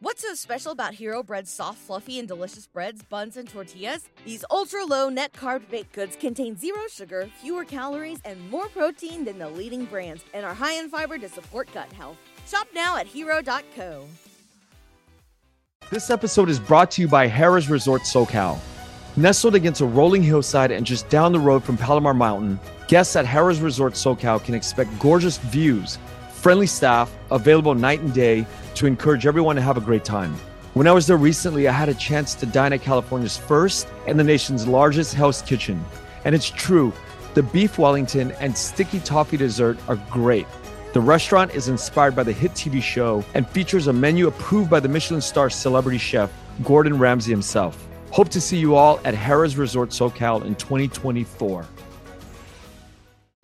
What's so special about Hero Bread's soft, fluffy, and delicious breads, buns, and tortillas? These ultra low net carb baked goods contain zero sugar, fewer calories, and more protein than the leading brands, and are high in fiber to support gut health. Shop now at hero.co. This episode is brought to you by Harrah's Resort SoCal. Nestled against a rolling hillside and just down the road from Palomar Mountain, guests at Harrah's Resort SoCal can expect gorgeous views, friendly staff, available night and day to encourage everyone to have a great time. When I was there recently, I had a chance to dine at California's first and the nation's largest Hell's Kitchen. And it's true, the beef Wellington and sticky toffee dessert are great. The restaurant is inspired by the hit TV show and features a menu approved by the Michelin star celebrity chef Gordon Ramsay himself. Hope to see you all at Harrah's Resort SoCal in 2024.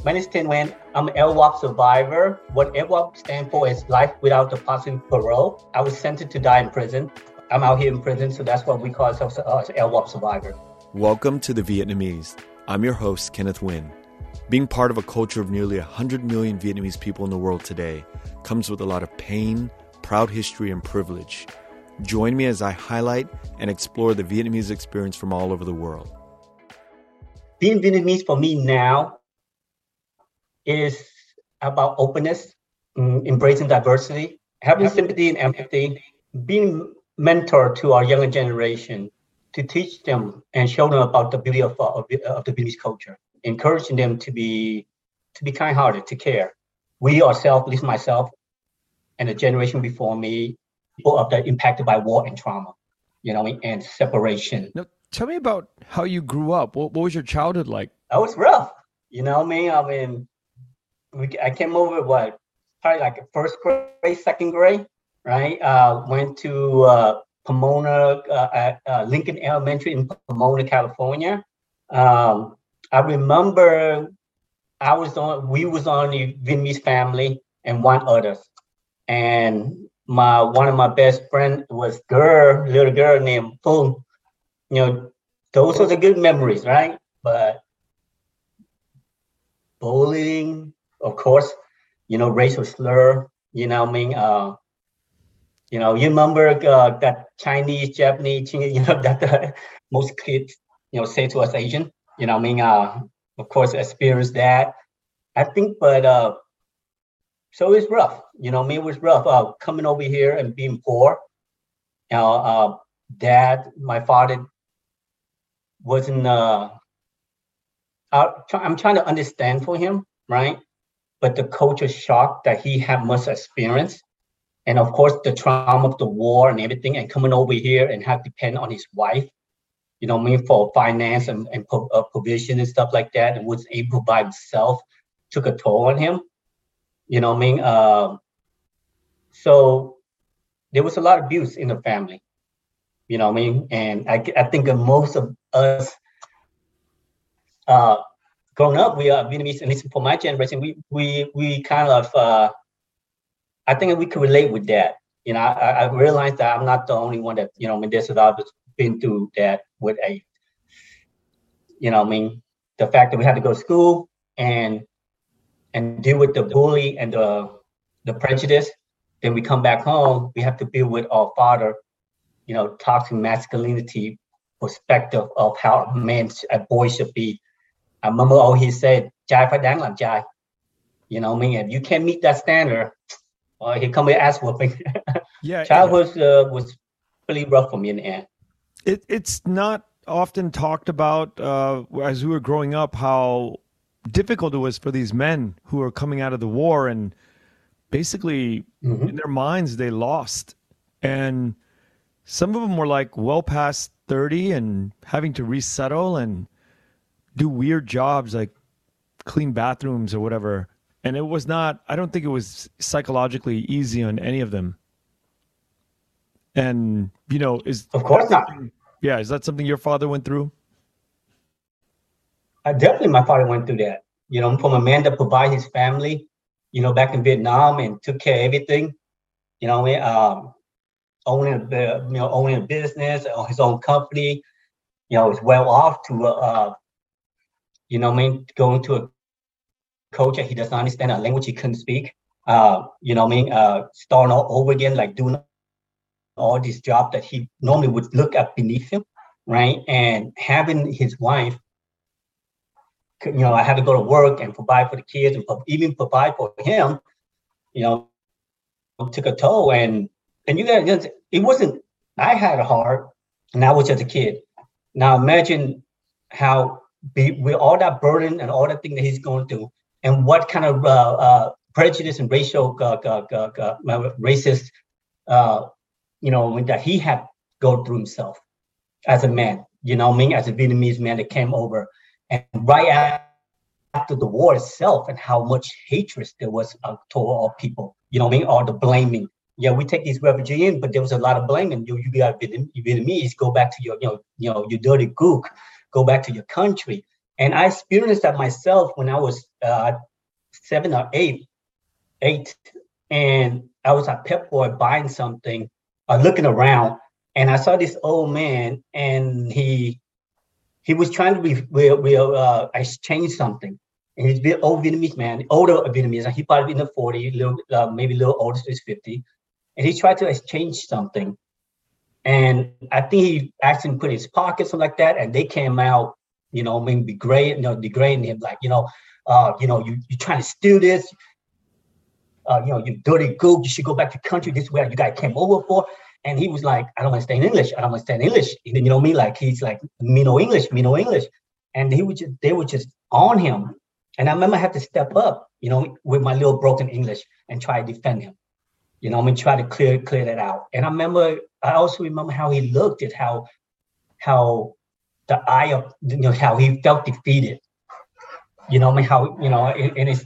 My name is Tin Nguyen. I'm an LWOP survivor. What LWOP stands for is life without the possibility of parole. I was sentenced to die in prison. I'm out here in prison, so that's what we call ourselves uh, LWOP survivor. Welcome to The Vietnamese. I'm your host, Kenneth Nguyen. Being part of a culture of nearly 100 million Vietnamese people in the world today comes with a lot of pain, proud history, and privilege. Join me as I highlight and explore the Vietnamese experience from all over the world. Being Vietnamese for me now is about openness, mm, embracing diversity, having sympathy and empathy, being mentor to our younger generation to teach them and show them about the beauty of, of, of the Vietnamese culture, encouraging them to be to be kind-hearted, to care. We ourselves, at least myself, and the generation before me, people of that impacted by war and trauma, you know, and separation. Now, tell me about how you grew up. What, what was your childhood like? That was rough. You know what I mean? I mean, we, I came over what probably like first grade, second grade, right? Uh, went to uh, Pomona, uh, uh, Lincoln Elementary in Pomona, California. Um, I remember I was on, we was on the Vietnamese family and one others, and my one of my best friend was girl, little girl named Pung. You know, those are the good memories, right? But bullying, of course, you know, racial slur, you know, I mean, uh, you know, you remember uh, that Chinese, Japanese, you know, that uh, most kids, you know, say to us Asian, you know, I mean, uh, of course, experience that. I think, but uh, so it's rough, you know, I mean, it was rough uh, coming over here and being poor. You know, uh, dad, my father wasn't, uh, I'm trying to understand for him, right? But the culture shock that he had must experience. And of course, the trauma of the war and everything, and coming over here and have to depend on his wife, you know, I mean, for finance and, and uh, provision and stuff like that, and wasn't able by himself, took a toll on him. You know, I mean, uh, so there was a lot of abuse in the family. You know, I mean, and I, I think most of us uh, growing up, we are Vietnamese, at least for my generation, we we we kind of uh, I think we could relate with that. You know, I, I realized that I'm not the only one that you know. I mean, there's a lot been through that with a, you know, I mean, the fact that we had to go to school and and deal with the bully and the the prejudice. Then we come back home, we have to deal with our father, you know, toxic masculinity perspective of how a man, a boy should be I remember all he said, trai phải đáng làm trai. You know, what I mean, if you can't meet that standard, well, he come with ass whooping. yeah, childhood uh, was really rough for me in the end. It, it's not often talked about uh, as we were growing up how difficult it was for these men who are coming out of the war and basically mm-hmm. in their minds they lost and some of them were like well past 30 and having to resettle and do weird jobs like clean bathrooms or whatever. And it was not, I don't think it was psychologically easy on any of them. And, you know, is. Of course not. Yeah. Is that something your father went through? Uh, definitely, my father went through that. You know, from a man that provided his family, you know, back in Vietnam and took care of everything. You know, um, owning the, you know, owning a business, or his own company. You know, is well off to uh, you know, mean, going to a culture he does not understand a language he couldn't speak. Uh, you know, I mean, uh, starting all over again, like doing all this job that he normally would look at beneath him, right? And having his wife, you know, I had to go to work and provide for the kids and even provide for him, you know, took a toll. And and you got it wasn't. I had a heart, and I was just a kid. Now imagine how be, with all that burden and all that thing that he's going through, and what kind of uh, uh, prejudice and racial uh, uh, uh, racist, you know, that he had go through himself as a man. You know, I mean, as a Vietnamese man that came over, and right after the war itself, and how much hatred there was toward all people. You know, I mean, all the blaming. Yeah, we take these refugees in, but there was a lot of blaming. You, you got Vietnamese, go back to your, you know, you know, your dirty gook, go back to your country. And I experienced that myself when I was uh, seven or eight eight, and I was at Boy buying something, uh, looking around, and I saw this old man, and he he was trying to be we we uh, exchange something. And he's an old Vietnamese man, older Vietnamese, and he probably in the 40, little, uh, maybe a little older, so he's 50. And he tried to exchange something. And I think he actually put his pocket, something like that. And they came out, you know, maybe degrade, you know, degrading him, like, you know, uh, you know, you, you're trying to steal this, uh, you know, you dirty gook, you should go back to country. This is where you guys came over for. And he was like, I don't in English. I don't in English. You know me? Like he's like, me no English, me no English. And he would just, they were just on him. And I remember I had to step up, you know, with my little broken English and try to defend him. You know, I mean, try to clear clear that out. And I remember, I also remember how he looked at how, how the eye of, you know, how he felt defeated. You know, I mean, how, you know, and it's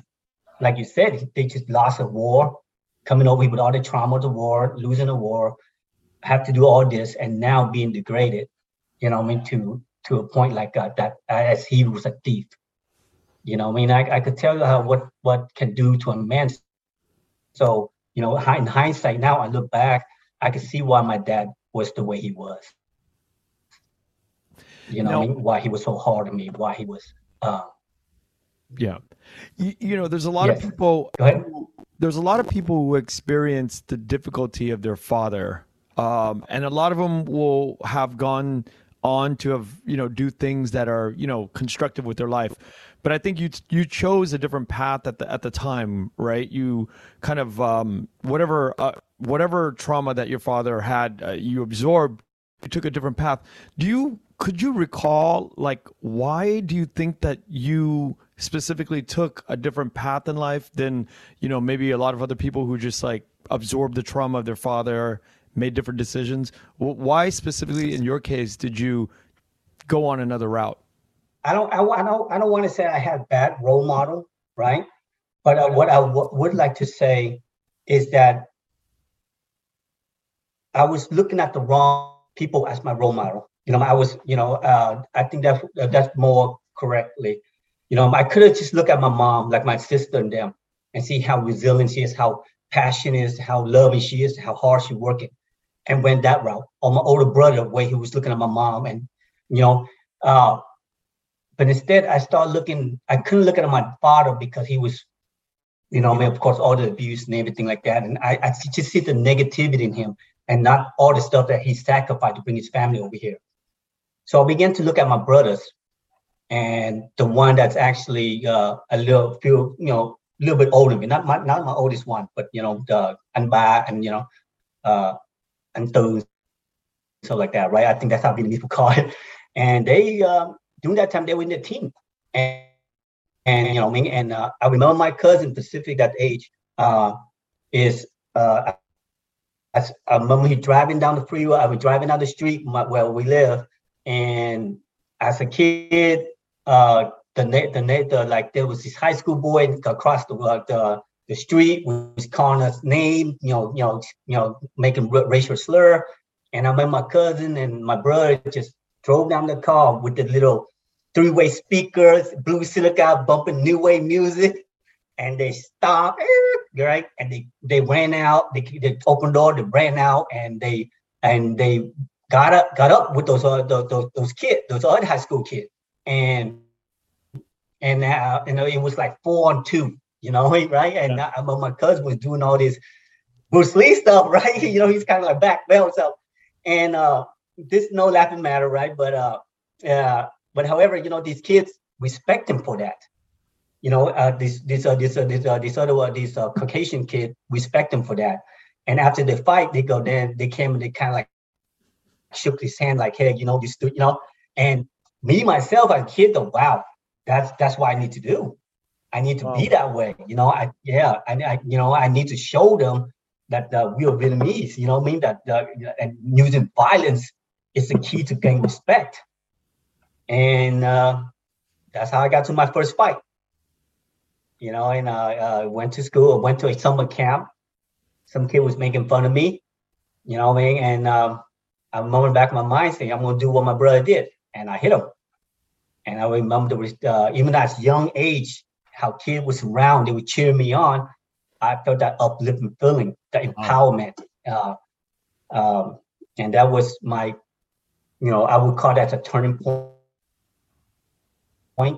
like you said, they just lost a war, coming over with all the trauma of the war, losing a war, have to do all this, and now being degraded. You know, I mean, to to a point like uh, that, as he was a thief. You know, I mean, I, I could tell you how what what can do to a man. So, you know, in hindsight, now I look back, I can see why my dad was the way he was. You know, I mean, why he was so hard on me, why he was. Uh, yeah. You, you know, there's a lot yes. of people. there's a lot of people who experience the difficulty of their father, um, and a lot of them will have gone on to have you know do things that are you know constructive with their life. But I think you you chose a different path at the at the time, right? You kind of um, whatever uh, whatever trauma that your father had, uh, you absorbed. You took a different path. Do you could you recall like why do you think that you specifically took a different path in life than you know maybe a lot of other people who just like absorbed the trauma of their father made different decisions why specifically in your case did you go on another route i don't i, I don't i don't want to say i had bad role model right? But uh, what I w- would like to say is that i was looking at the wrong people as my role model. You know i was you know uh, i think that's that's more correctly. You know, I could have just looked at my mom, like my sister and them, and see how resilient she is, how passionate is, how loving she is, how hard she's working, and went that route. Or my older brother, where he was looking at my mom, and you know, uh, but instead I started looking. I couldn't look at my father because he was, you know, of course, all the abuse and everything like that, and I, I just see the negativity in him, and not all the stuff that he sacrificed to bring his family over here. So I began to look at my brothers and the one that's actually uh, a little few, you know, a little bit older than me. Not my not my oldest one, but you know, the Anba and you know, uh and those stuff like that, right? I think that's how Vietnamese people call it. And they uh, during that time they were in the team. And and you know, I mean, and uh, I remember my cousin Pacific that age uh is uh I, I remember he driving down the freeway, I was driving down the street where we live, and as a kid, uh, the net, the the like there was this high school boy across the uh, the the street was calling us name, you know, you know, you know, making racial slur. And I met my cousin and my brother just drove down the car with the little three-way speakers, blue silica bumping new wave music, and they stopped, right? And they they ran out. They they opened door. They ran out, and they and they got up got up with those uh, those, those kids, those other high school kids, and and now you know it was like four on two, you know, right? And yeah. I, my cousin was doing all this Bruce Lee stuff, right? you know, he's kind of like back belt stuff. And uh, this no laughing matter, right? But uh, uh, but however, you know, these kids respect him for that. You know, uh, this this uh, this uh, this uh, this other uh, this uh, Caucasian kid respect him for that. And after the fight, they go then they came and they kind of like shook his hand like, hey, you know, this you know, and me myself as a kid, though, wow, that's that's what I need to do. I need to wow. be that way. You know, I yeah, I, I you know I need to show them that uh, we are Vietnamese. You know, I mean that uh, and using violence is the key to gain respect. And uh, that's how I got to my first fight. You know, and I uh, went to school. went to a summer camp. Some kid was making fun of me. You know what I mean? And um, I remember back in my mind saying, "I'm gonna do what my brother did," and I hit him. And I remember uh, even at young age, how kids was around, they would cheer me on. I felt that uplifting feeling, the empowerment. Uh, um, and that was my, you know, I would call that a turning point,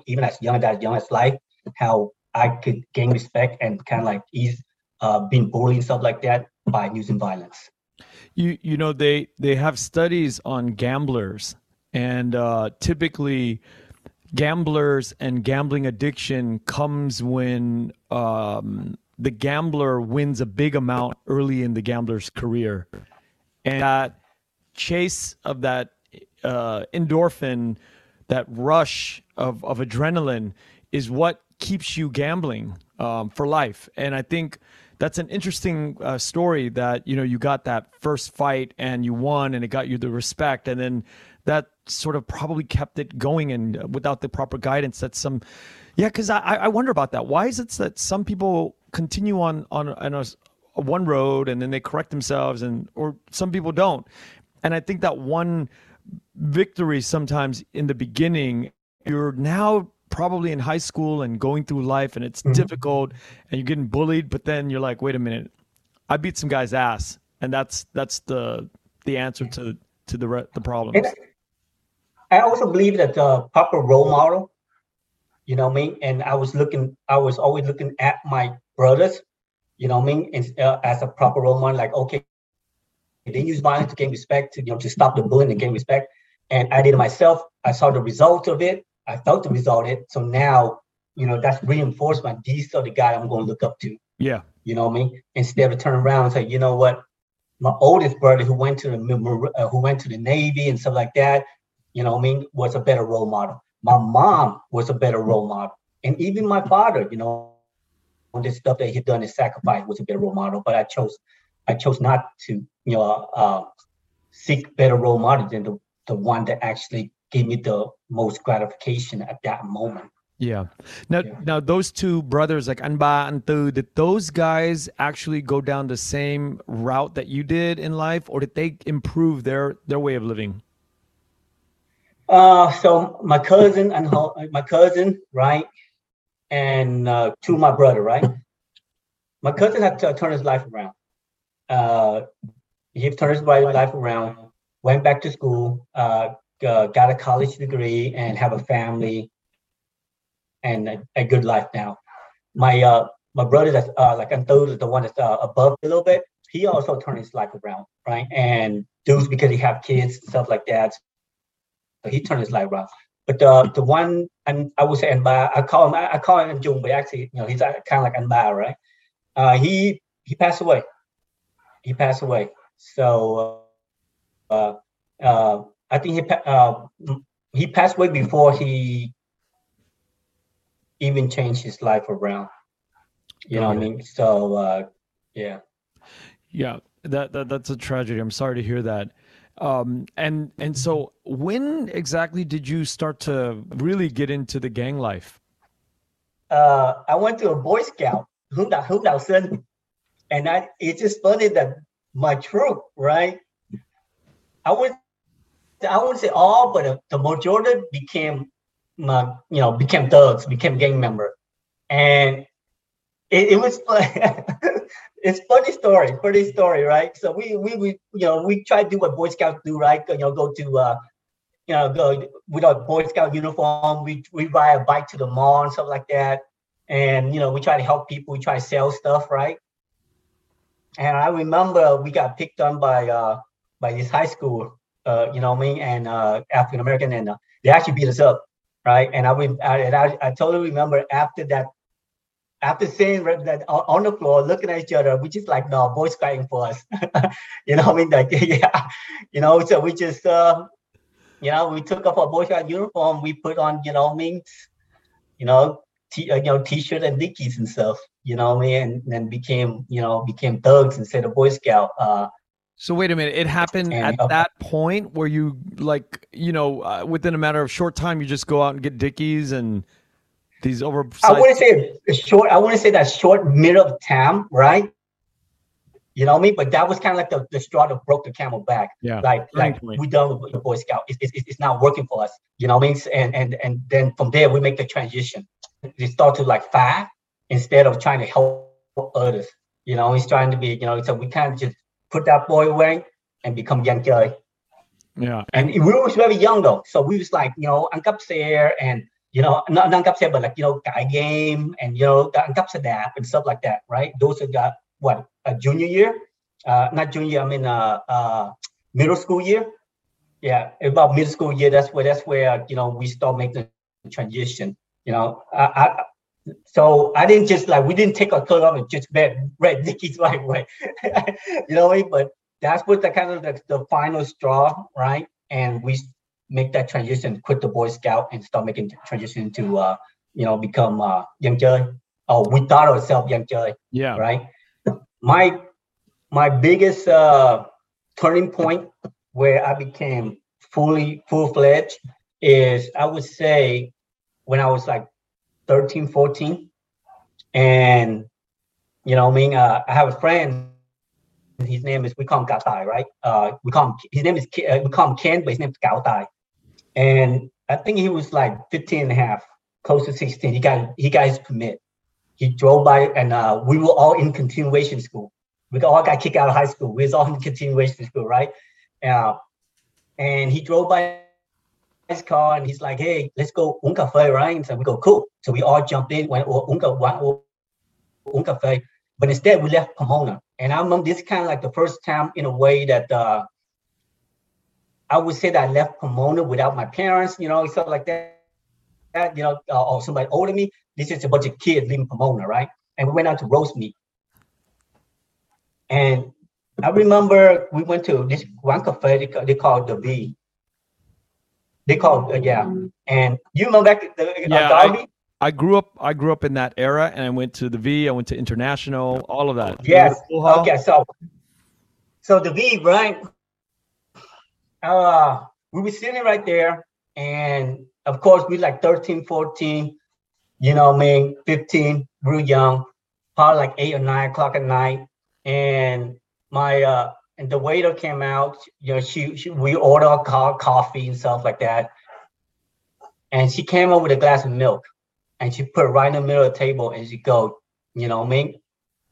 even as young as young as life, how I could gain respect and kind of like ease uh, being bullied and stuff like that by using violence. You you know they they have studies on gamblers and uh, typically gamblers and gambling addiction comes when um, the gambler wins a big amount early in the gambler's career, and that chase of that uh, endorphin, that rush of of adrenaline, is what keeps you gambling um, for life. And I think that's an interesting uh, story that you know you got that first fight and you won and it got you the respect. And then that sort of probably kept it going and uh, without the proper guidance that some yeah because I, I wonder about that. Why is it that some people continue on on, on a one road and then they correct themselves and or some people don't? And i think that one victory sometimes in the beginning you're now probably in high school and going through life and it's mm-hmm. difficult and you're getting bullied but then you're like wait a minute. I beat some guy's ass. And that's that's the the answer to to the the problem i also believe that the proper role model you know what i mean? And i was looking i was always looking at my brothers you know what i mean? And, uh, as a proper role model like okay they use violence to gain respect to you know to stop the bullying and gain respect and i did it myself i saw the result of it I felt the result. of It so now, you know, that's reinforcement. These are the guy I'm going to look up to. Yeah. You know what I mean? Instead of turn around and say, you know what, my oldest brother who went to the uh, who went to the Navy and stuff like that, you know what I mean, was a better role model. My mom was a better role model, and even my father, you know, on this stuff that he done his sacrifice was a better role model. But I chose, I chose not to, you know, uh, seek better role models than the the one that actually gave me the most gratification at that moment. Yeah. Now, yeah. now those two brothers, like Anba and Tu, did those guys actually go down the same route that you did in life, or did they improve their their way of living? Uh, so my cousin and my cousin, right, and uh, to my brother, right. My cousin had to turn his life around. Uh, he turned his life around, went back to school, uh, uh, got a college degree and have a family and a, a good life now. My uh, my brother that's uh, like Anthony, the one that's uh, above a little bit, he also turned his life around, right? And dudes because he have kids and stuff like that, so he turned his life around. But the the one and I would say Anba, I call him I, call him Jung, but actually you know he's kind of like Anba, right? Uh, he he passed away. He passed away. So uh, uh, I think he uh, he passed away before he even changed his life around. You know what I mean? So uh, yeah. Yeah, that, that that's a tragedy. I'm sorry to hear that. Um, and and so when exactly did you start to really get into the gang life? Uh, I went to a Boy Scout, Hung Đạo Sinh, and I it's just funny that my troop, right? I went I wouldn't say all, but the majority became, uh, you know, became thugs, became gang member, and it, it was it's funny story, funny story, right? So we we we you know we try to do what Boy Scouts do, right? You know, go to uh, you know go with our Boy Scout uniform. We we ride a bike to the mall and stuff like that, and you know we try to help people. We try to sell stuff, right? And I remember we got picked on by uh, by this high school, uh, you know, me and uh, African American, and uh, they actually beat us up, right? And I, I, I, I totally remember after that, after seeing that on the floor, looking at each other, we just like, no, boys crying for us, you know, I mean, like, yeah, you know, so we just, uh, you know, we took off our Boy Scout uniform, we put on, you know, minks, you know, t- uh, you know, t-shirt and dickies and stuff, you know, I mean, and then became, you know, became thugs instead of Boy Scout. Uh, so wait a minute, it happened and, at uh, that point where you like, you know, uh, within a matter of short time, you just go out and get dickies and these over. I wouldn't say short. I wouldn't say that short middle of time, right? You know what I mean? But that was kind of like the, the straw that broke the camel back. Yeah. Like like we done with the Boy Scout. It's, it's, it's not working for us. You know what I mean? And and and then from there we make the transition. We start to like fight instead of trying to help others. You know, he's trying to be. You know, so we can't just put that boy away and become young guy. Yeah. And we were very young though. So we was like, you know, cắp and you know, not, not ăn but like, you know, guy game and you know, xe and stuff like that, right? Those are the what a junior year, uh, not junior, I mean uh, uh, middle school year. Yeah, about middle school year, that's where that's where you know we start making the transition. You know, I, I so I didn't just like we didn't take our clothes off and just red red Dickies right away. you know what I mean? But that's what the kind of the, the final straw, right? And we make that transition, quit the Boy Scout and start making the transition to uh, you know, become uh young Joy. Oh, we thought ourselves young Joy. Yeah. Right. My my biggest uh turning point where I became fully full fledged is I would say when I was like 13, 14. And, you know, I mean, uh, I have a friend, his name is, we call him Gatai, right? Uh, we call him, his name is, uh, we call him Ken, but his name is Gatai. And I think he was like 15 and a half, close to 16. He got, he got his permit. He drove by and uh, we were all in continuation school. We all got kicked out of high school. We was all in continuation school, right? Uh, and he drove by his car and he's like, hey, let's go un cafe, right? And so we go, cool. So we all jumped in, went un, un cafe. But instead, we left Pomona. And I remember this kind of like the first time in a way that uh, I would say that I left Pomona without my parents, you know, stuff like that. you know, uh, or somebody older me. This is a bunch of kids leaving Pomona, right? And we went out to Rosemead. And I remember we went to this one cafe they, they called the V. They called uh, yeah. And you remember back the uh, yeah? I, I, grew up. I grew up in that era, and I went to the V. I went to International. All of that. Yes. Okay. So, so the V, right? Uh, we were sitting right there, and of course, we like 13, 14. You know, I mean, 15. We were young, probably like eight or nine o'clock at night, and my uh and the waiter came out. You know, she, she we ordered co- coffee and stuff like that, and she came over with a glass of milk, and she put it right in the middle of the table, and she go, you know, I mean,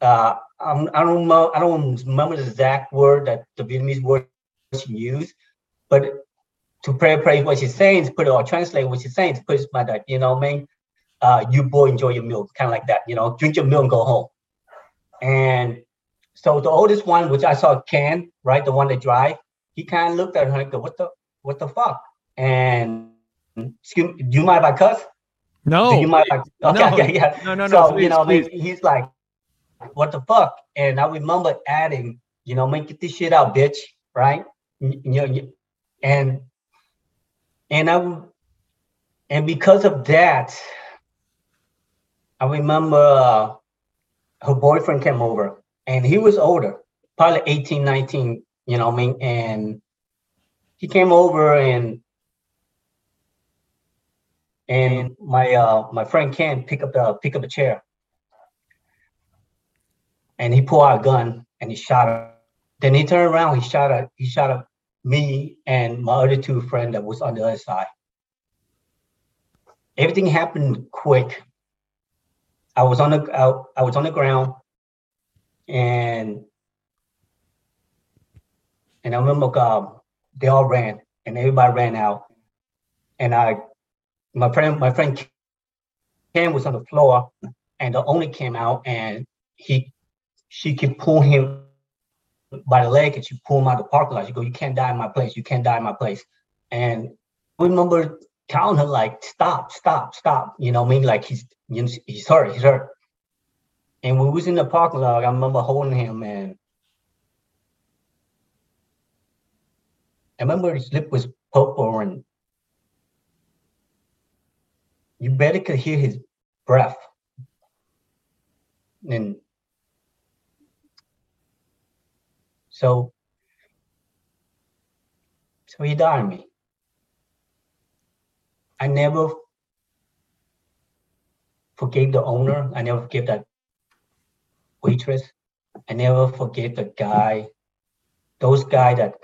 uh, I don't know, I don't remember the exact word that the Vietnamese word she used, but to paraphrase what she's saying, to put it or translate what she's saying, to put it like that, you know, I mean, uh, you boy enjoy your milk, kind of like that, you know, drink your milk and go home. And so the oldest one, which I saw Ken, right, the one that drive, he kind of looked at her and go, "What the, what the fuck?" And excuse, me, do you mind if I cuss? No. Do you mind? If I, okay, no. okay, yeah. No, no, so, no. Please, you know, please. he's like, "What the fuck?" And I remember adding, you know, man, get this shit out, bitch, right? You know, and and I and because of that, I remember uh, her boyfriend came over and he was older, probably 18, 19, you know I mean? And he came over and and my uh my friend Ken pick up the pick up a chair. And he pulled out a gun and he shot her. Then he turned around, he shot at he shot at me and my other two friends that was on the other side. Everything happened quick. I was on the I, I was on the ground and and I remember uh, they all ran and everybody ran out. And I, my friend, my friend Ken was on the floor, and the owner came out and he, she could pull him by the leg and she pulled him out of the parking lot. She go, "You can't die in my place. You can't die in my place." And I remember telling her like, "Stop, stop, stop." You know, I mean, like he's he's hurt, he's hurt. And when we was in the parking lot, I remember holding him and I remember his lip was purple and you better could hear his breath. And so so he died me. I never forgave the owner. I never forgave that waitress. I never forget the guy, those guy that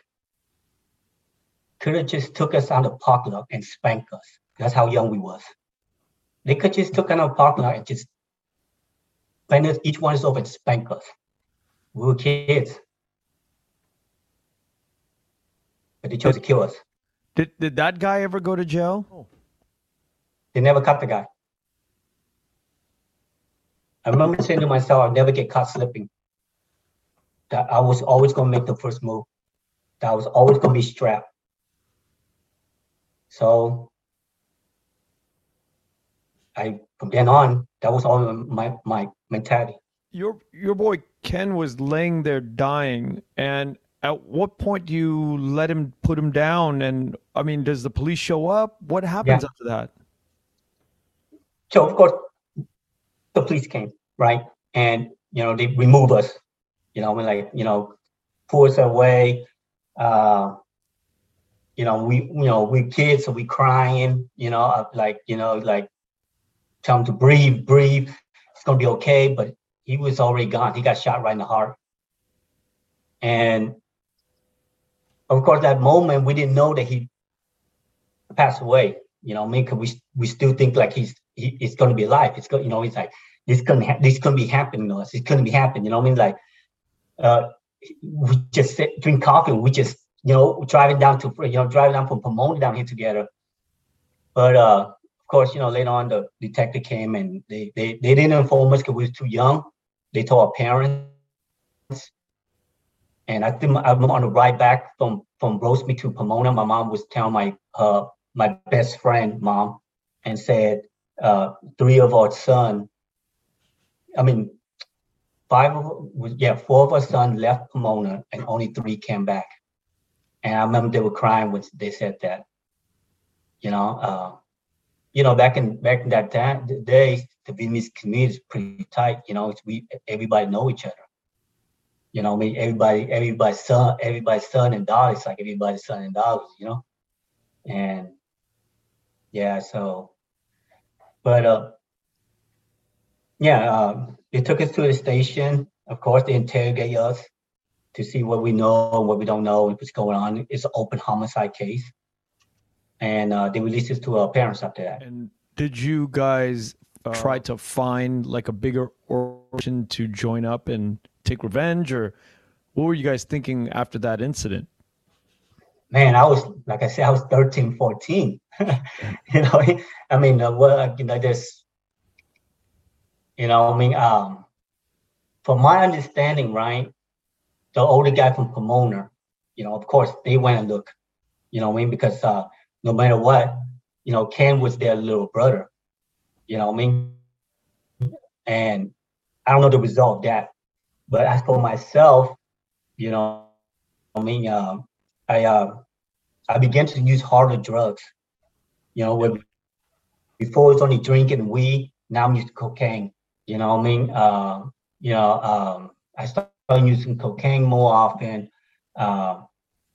could have just took us out of the parking lot and spanked us. That's how young we was. They could just took us out of the parking lot and just bend us, each one is over and spank us. We were kids. But they chose to kill us. Did did that guy ever go to jail? They never caught the guy. I remember saying to myself, I'll never get caught slipping. That I was always gonna make the first move. That I was always gonna be strapped. So I from then on, that was all my my mentality. Your your boy Ken was laying there dying, and at what point do you let him put him down? And I mean, does the police show up? What happens Yeah. after that? So of course, the police came, right? And you know, they remove us. You know, mean, like you know, pull us away. Uh, you know, we you know we kids, so we crying. You know, uh, like you know, like tell him to breathe, breathe. It's gonna be okay. But he was already gone. He got shot right in the heart. And of course, that moment we didn't know that he passed away. You know, I mean, 'Cause we we still think like he's he, he's gonna be life. It's going, you know, he's like this gonna ha- this gonna be happening to us. It's gonna be happening. You know, I mean, like uh, we just sit, drink coffee. We just you know driving down to you know driving down from Pomona down here together. But uh, of course, you know later on the detective came and they they, they didn't inform us because we were too young. They told our parents. And I think I'm on the ride back from from Rosemead to Pomona. My mom was telling my uh my best friend mom and said uh three of our son, I mean five of yeah four of our son left Pomona and only three came back. And I remember they were crying when they said that. You know, uh, you know back in back in that time the days the Vietnamese community is pretty tight. You know, we everybody know each other. You know, I mean, everybody, everybody's son, everybody's son and daughter. It's like everybody's son and daughters, you know. And yeah, so, but uh, yeah, um, they took us to the station. Of course, they interrogate us to see what we know, what we don't know, what's going on. It's an open homicide case, and uh, they released us to our parents after that. And did you guys try to find like a bigger organization to join up and take revenge, or what were you guys thinking after that incident? man, I was like I said, I was 13, 14. you know, I mean, uh, well, you know, there's, you know, I mean, um, from my understanding, right, the older guy from Pomona, you know, of course, they went and look, you know, I mean, because uh, no matter what, you know, Ken was their little brother, you know, I mean, and I don't know the result of that, but as for myself, you know, I mean, um, I uh, I began to use harder drugs. You know, when before it was only drinking weed, now I'm using cocaine. You know what I mean? Uh, you know, um, I started using cocaine more often. Uh,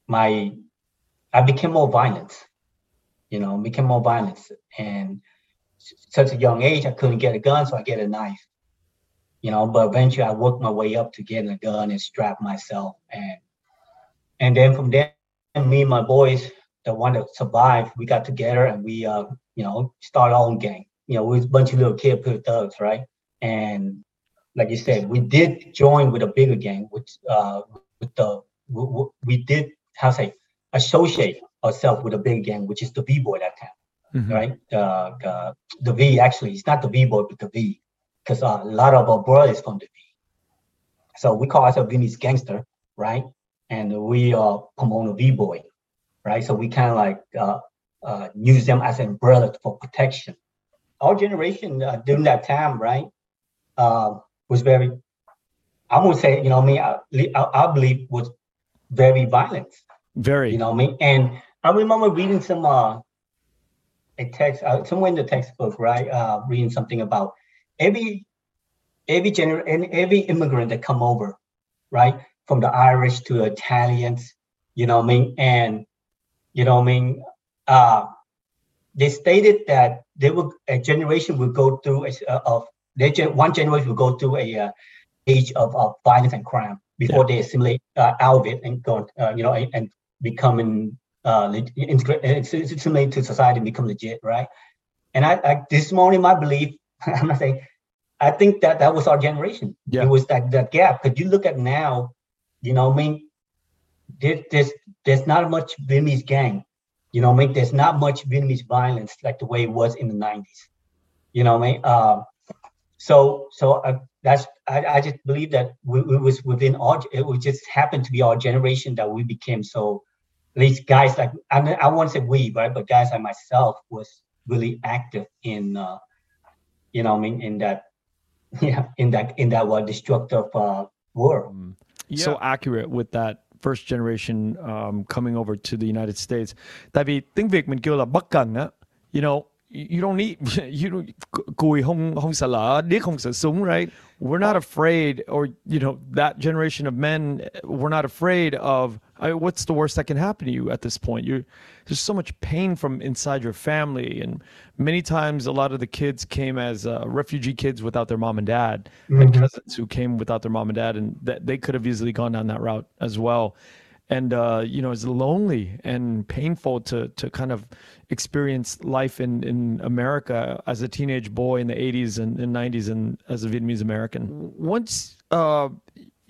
my I became more violent. You know, became more violent, and such a young age, I couldn't get a gun, so I get a knife. You know, but eventually I worked my way up to getting a gun and strap myself, and and then from there and me and my boys that want to survive, we got together and we, uh, you know, started our own gang. You know, we was a bunch of little kid pure thugs, right? And like you said, we did join with a bigger gang, which uh, with the we, we- did how to say associate ourselves with a big gang, which is the V boy that time, Mhm. right? Uh, uh, the V actually, it's not the V boy, but the V, because uh, a lot of our brothers from the V. So we call ourselves Viennese gangster right? And we are Pomona B-boy, right? So we kind of like uh, uh, use them as an umbrella for protection. Our generation uh, during that time, right, uh, was very, I would say, you know, I mean, I, I, I believe was very violent. Very. You know, what I mean, and I remember reading some uh, a text uh, somewhere in the textbook, right? Uh, reading something about every every gener- every immigrant that come over, right, from the Irish to the Italians, you know, what I mean, and you know, what I mean, uh, they stated that they would a generation will go through a, uh, of their gen- one generation will go through a uh, age of, of violence and crime before yeah. they assimilate uh, out of it and go, uh, you know, and, and becoming uh, assimilate to society and become legit, right? And I, I this morning, my belief, I'm not saying, I think that that was our generation. Yeah. It was that that gap. Because you look at now, you know, I mean, there, there's there's not much Vietnamese gang. You know, I mean, there's not much Vietnamese violence like the way it was in the '90s. You know, what I mean, uh, so so uh, that's I, I just believe that we, we was within our it was just happened to be our generation that we became so at least guys like I, mean, I won't say we right but guys like myself was really active in uh, you know I mean in that yeah in that in that what destructive uh, war mm. yeah. so accurate with that first generation um, coming over to the United States. Tại tiếng Việt mình kêu là bắc cần á. You know you don't need you don't cùi không không sợ lỡ điếc không sợ súng right? We're not afraid or you know that generation of men we're not afraid of I, what's the worst that can happen to you at this point you there's so much pain from inside your family and many times a lot of the kids came as uh, refugee kids without their mom and dad mm-hmm. and cousins who came without their mom and dad and that they could have easily gone down that route as well and uh, you know it's lonely and painful to to kind of experience life in in America as a teenage boy in the 80s and, and 90s and as a Vietnamese American. Once uh,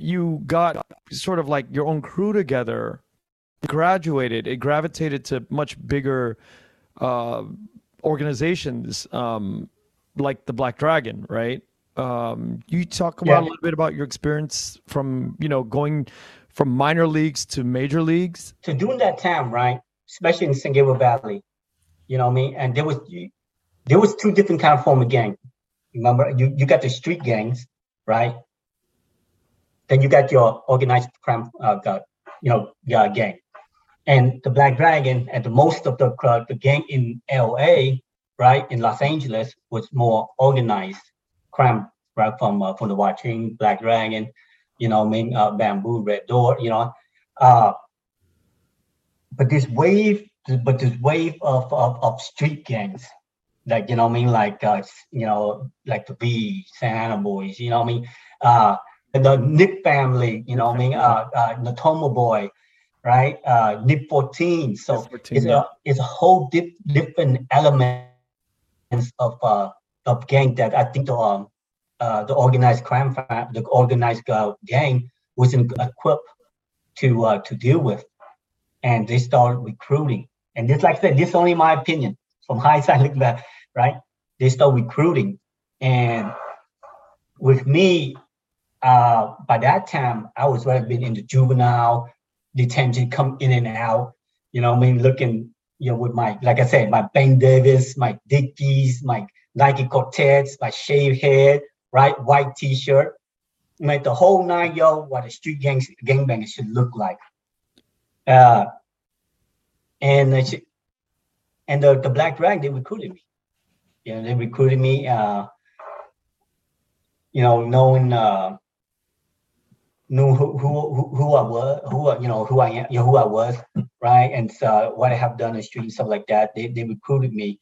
you got sort of like your own crew together, graduated, it gravitated to much bigger uh, organizations um, like the Black Dragon, right? Um, you talk about yeah. a little bit about your experience from you know going from minor leagues to major leagues? To during that time, right? Especially in San Gabriel Valley, you know what I mean? And there was there was two different kind of form of gang. Remember, you, you got the street gangs, right? Then you got your organized crime, uh, you know, uh, gang, and the Black Dragon and the most of the uh, the gang in L.A. right in Los Angeles was more organized crime, right from uh, from the Wah Ching Black Dragon, you know, I mean, uh, bamboo, red door, you know. Uh, but this wave, but this wave of, of, of street gangs, like, you know, I mean, like, uh, you know, like the B, Santa Boys, you know, I mean, uh, the Nick family, you know, I mean, uh, uh, Natoma Boy, right? Uh, Nip 14. So 14, it's, yeah. a, it's a whole dip, different elements of, uh, of gang that I think the, um, uh, the organized crime, the organized uh, gang wasn't equipped to uh, to deal with, and they started recruiting. And this, like I said, this is only my opinion from hindsight looking back, right? They start recruiting, and with me, uh, by that time, I was already been in the juvenile detention, come in and out. You know, I mean, looking, you know, with my, like I said, my Ben Davis, my Dickies, my Nike Cortez, my shaved head, right? White T-shirt, like the whole nine yards what a street gang gangbanger should look like. Uh, and and the, the Black Dragon they recruited me. Know, they recruited me. Uh, you know, knowing uh, knew who, who who I was, who you know who I am, you know, who I was, right? And so what I have done in the street and stuff like that. They they recruited me,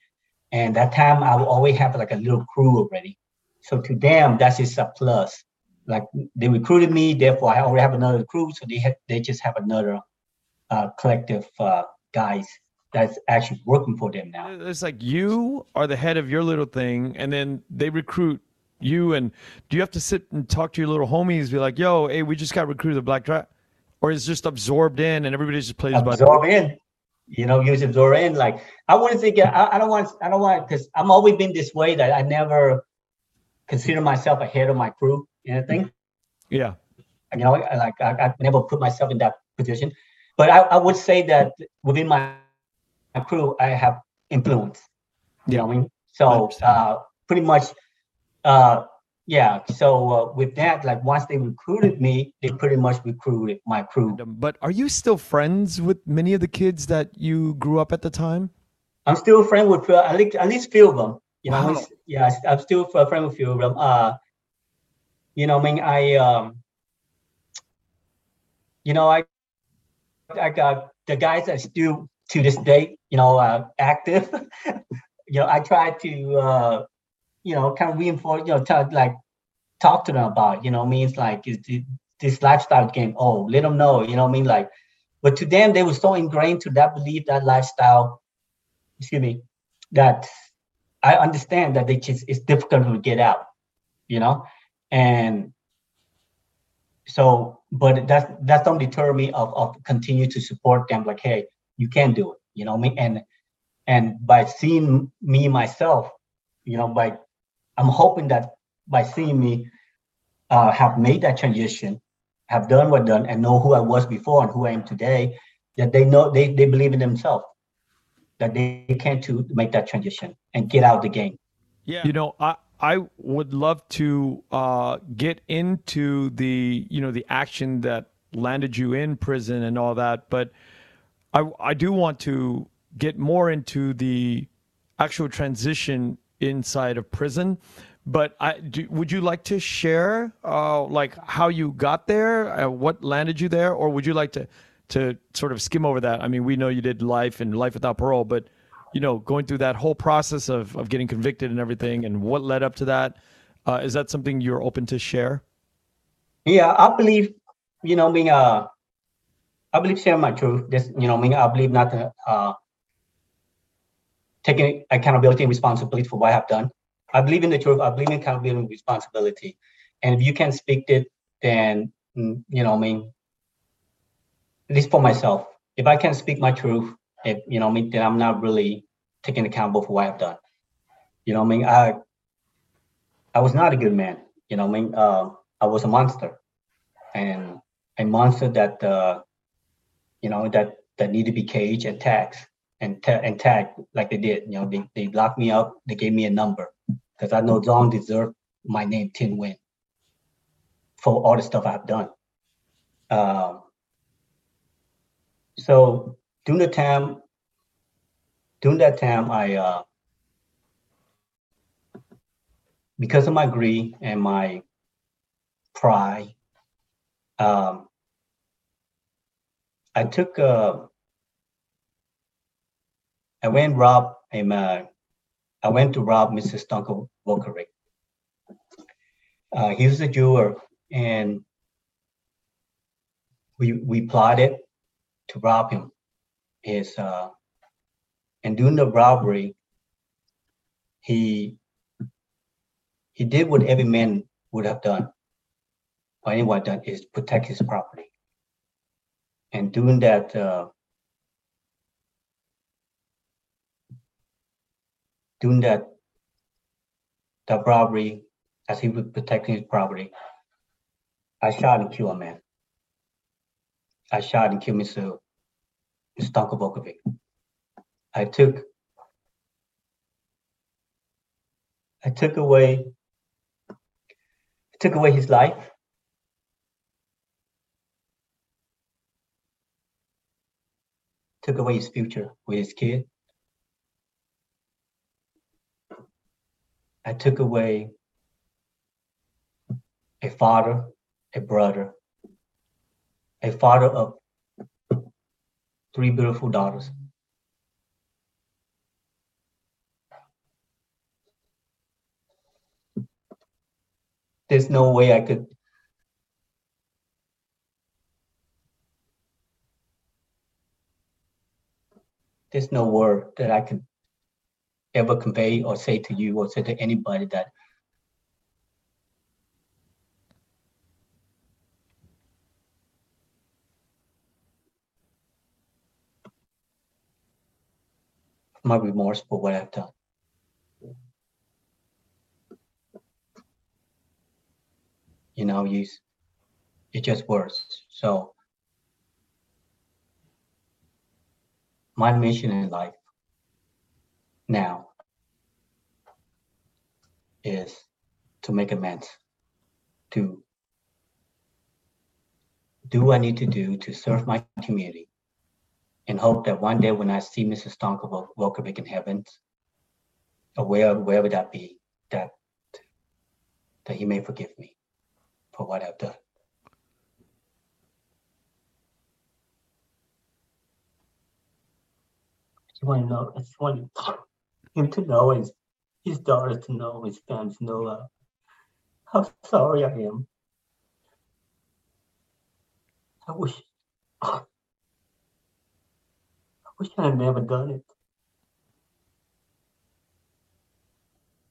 and that time I would always have like a little crew already. So to them, that's just a plus. Like they recruited me, therefore I already have another crew. So they have, they just have another uh, collective uh, guys that's actually working for them now. It's like you are the head of your little thing, and then they recruit you. And do you have to sit and talk to your little homies, be like, "Yo, hey, we just got recruited the Black Dragon," or is just absorbed in and everybody just plays absorb by in? You know, use absorb in. Like I wouldn't think I, I don't want I don't want because I'm always been this way that I never consider myself ahead of my crew. Anything? Yeah. You know, like I, I never put myself in that position, but I, I would say that within my, my crew, I have influence. You know what I mean? So uh, pretty much, uh, yeah. So uh, with that, like once they recruited me, they pretty much recruited my crew. But are you still friends with many of the kids that you grew up at the time? I'm still friends with uh, at least at least few of them. You know, wow. yeah, I'm still a friend with few of them. Uh, you know, I mean, I um, you know, I I got the guys that still to this day, you know, uh, active. you know, I try to uh, you know, kind of reinforce, you know, to, like talk to them about, you know, means like is this lifestyle game. Oh, let them know, you know, I mean, like, but to them, they were so ingrained to that belief, that lifestyle. Excuse me, that I understand that they just it's difficult to get out, you know, and so, but that's that don't deter me of of continue to support them. Like, hey, you can do it, you know, me and and by seeing me myself, you know, by I'm hoping that by seeing me uh, have made that transition, have done what done, and know who I was before and who I am today, that they know they, they believe in themselves, that they can to make that transition and get out the game. Yeah. You know, I I would love to uh, get into the you know the action that landed you in prison and all that, but I I do want to get more into the actual transition inside of prison. But I, do, would you like to share, uh, like how you got there, uh, what landed you there, or would you like to, to sort of skim over that? I mean, we know you did life and life without parole, but you know, going through that whole process of of getting convicted and everything, and what led up to that, uh, is that something you're open to share? Yeah, I believe, you know, being uh, I believe sharing my truth. This, you know, I mean, I believe not uh, taking accountability and responsibility for what I have done. I believe in the truth. I believe in accountability and responsibility. And if you can speak it, then mm, you know, I mean, at least for myself, if I can speak my truth, if you know, I mean, then I'm not really taking accountable for what I've done. You know, I mean, I I was not a good man. You know, I mean, uh, I was a monster, and a monster that uh, you know that that need to be caged and taxed and ta- and tag like they did. You know, they, they locked me up. They gave me a number because I know Zong deserved my name, Tin Nguyen, for all the stuff I've done. Um, so during the time, during that time, I uh, because of my greed and my pride, um, I took uh, I went rob him. Uh, I went to rob Mrs. Stanko Volkovic. Uh, he was a jeweler, and we we plotted to rob him. His uh, and during the robbery, he he did what every man would have done, or anyone done, is protect his property. And doing that, uh, doing that that robbery as he was protecting his property, I shot and killed a man. I shot and killed Mr. Stanko Volkovic. I took I took away I took away his life. Took away his future with his kid. I took away a father, a brother, a father of three beautiful daughters. There's no way I could there's no word that I could ever convey or say to you or say to anybody that my remorse for what I've done. You know, you It just worse. So my mission in life now is to make amends, to do what I need to do to serve my community and hope that one day when I see Mrs. Stanko Volkovic in heaven, or wherever, wherever that be, that that he may forgive me for what I've done. I just want to know, I just want him to know and his daughter to know, his family to know uh, how sorry I am. I wish, I wish I had never done it.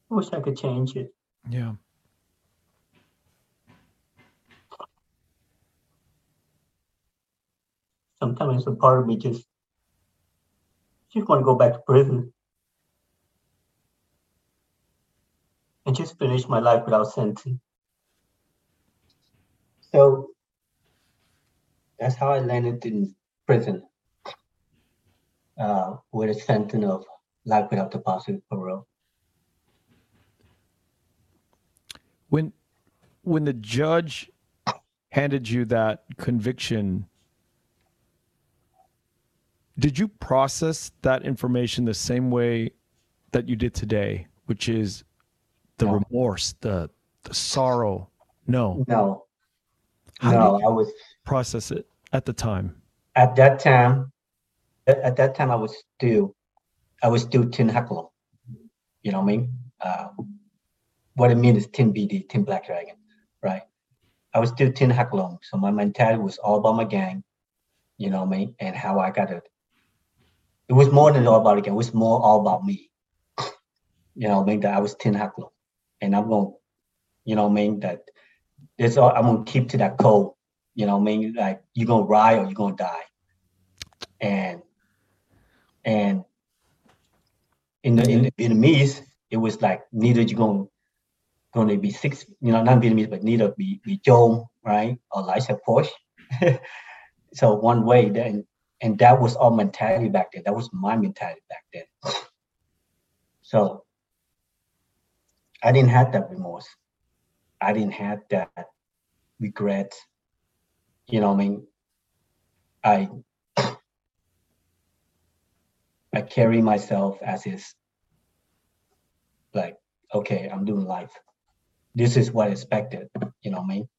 I wish I could change it. Yeah. Sometimes a part of me just just want to go back to prison and just finish my life without sentence. So that's how I landed in prison uh, with a sentence of life without the possibility of parole. When when the judge handed you that conviction, did you process that information the same way that you did today, which is the No. remorse, the the sorrow? No. No, How no, did I was process it at the time? at that time. At, at that time, I was still, I was still Tin Hắc Long. You know what I mean? Uh, what it means is Tin BD, Tin Black Dragon, right? I was still Tin Hắc Long, so my mentality was all about my gang. You know what I mean? And how I got it. It was more than all about the gang. It was more all about me. You know what I mean? That I was Tin Hắc Long, and I'm to You know I mean? That this all I'm gonna keep to that code. You know I mean? Like you're gonna ride or you're gonna die. And and in the in the Vietnamese, it was like neither you're gonna gonna be six, you know, not Vietnamese, but neither be be Joe, right? Or Lisa Porsche. so one way then and that was our mentality back then. That was my mentality back then. So I didn't have that remorse. I didn't have that regret. You know what I mean? I I carry myself as is like, okay, I'm doing life. This is what I expected. You know what I mean?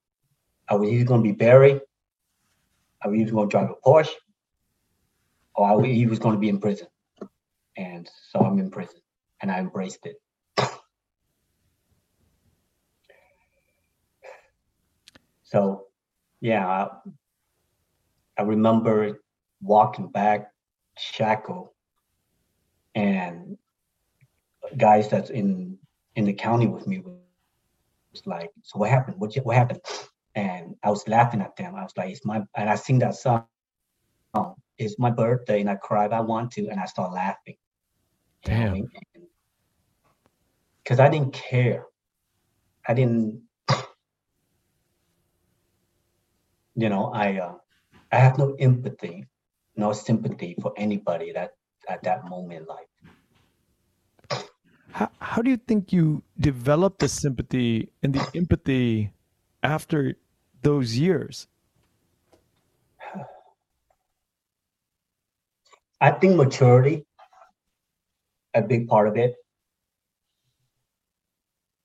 I was either gonna be buried, I was either gonna drive a Porsche, or I was, he was gonna be in prison. And so I'm in prison and I embraced it. So, yeah, I, I remember walking back Shackle and guys that's in in the county with me was like, so what happened? What what happened? And I was laughing at them. I was like, it's my and I sing that song. It's my birthday, and I cry if I want to, and I start laughing. I Damn. mean? Because I didn't care. I didn't. You know, I uh, I have no empathy, no sympathy for anybody that at that moment in life. How, how do you think you developed the sympathy and the empathy after those years? I think maturity, a big part of it.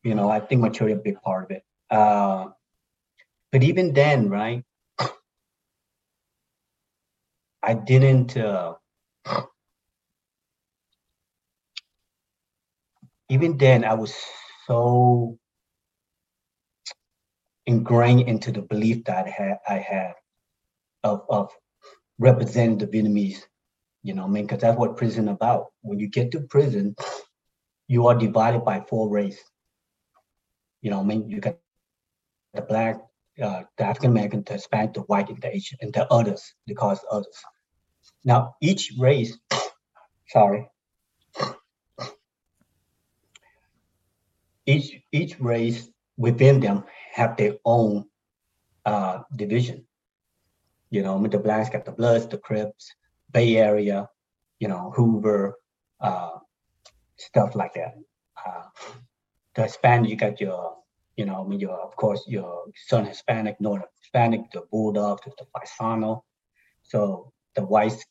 You know, I think maturity a big part of it. Uh, but even then, right? I didn't. Uh, even then, I was so ingrained into the belief that I had, I had of, of representing the Vietnamese you know, I mean, because that's what prison about. When you get to prison, you are divided by four race. You know, I mean, you got the black, uh, the African American, the Hispanic, the white, and the Asian, and the others. because others. Now, each race, sorry, each each race within them have their own uh, division. You know, the blacks got the Bloods, the Crips, Bay Area, you know, Hoover, uh, stuff like that. Uh, the Hispanic, you got your, you know, I mean, your of course your Southern Hispanic, Northern Hispanic, the Bulldogs, the Paisano. So the whites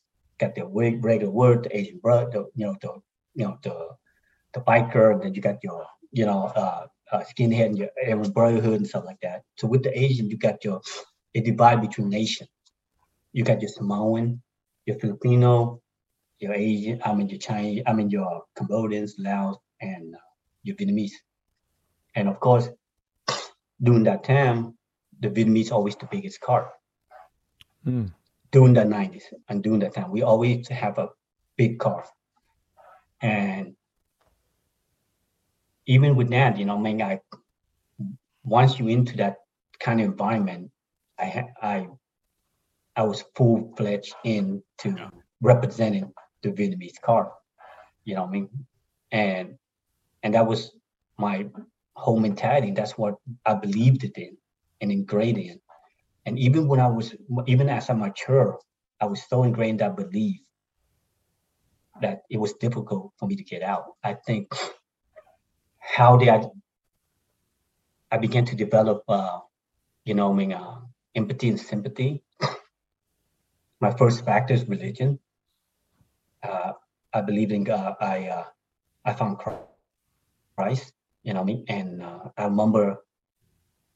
got their regular word, the Asian brother, the, you know, the you know the the biker, then you got your you know uh, uh, skinhead and your Aryan brotherhood and stuff like that. So with the Asian, you got your a divide between nation. You got your Samoan, your Filipino, your Asian, I mean your Chinese, I mean your Cambodians, Laos, and uh, your Vietnamese. And of course, during that time, the Vietnamese always the biggest car. Mm. During the 90s and during that time, we always have a big car. And even with that, you know, I mean, I once you into that kind of environment, I I I was full fledged into yeah. representing the Vietnamese car. You know what I mean? And and that was my whole mentality. That's what I believed it in and ingrained in. And even when I was even as I mature, I was so ingrained that belief that it was difficult for me to get out. I think how did I I began to develop uh, you know I mean uh, empathy and sympathy. My first factor is religion. Uh, I believe in God. I uh, I found Christ, you know what I mean? And uh, I remember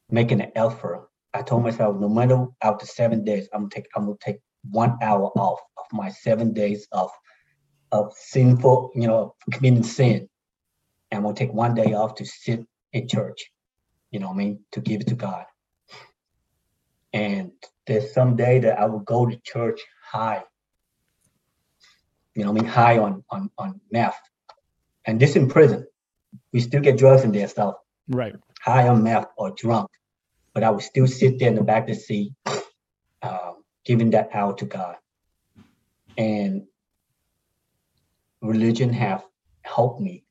making an effort. I told myself, no matter after seven days, I'm gonna take I'm gonna take one hour off of my seven days of of sinful, you know, committing sin. And I'm gonna take one day off to sit in church, you know what I mean, to give it to God. And there's some day that I will go to church high. You know, I mean high on on on meth. And this in prison. We still get drugs in there stuff. Right. High on meth or drunk. But I would still sit there in the back of the seat, um, giving that out to God. And religion have helped me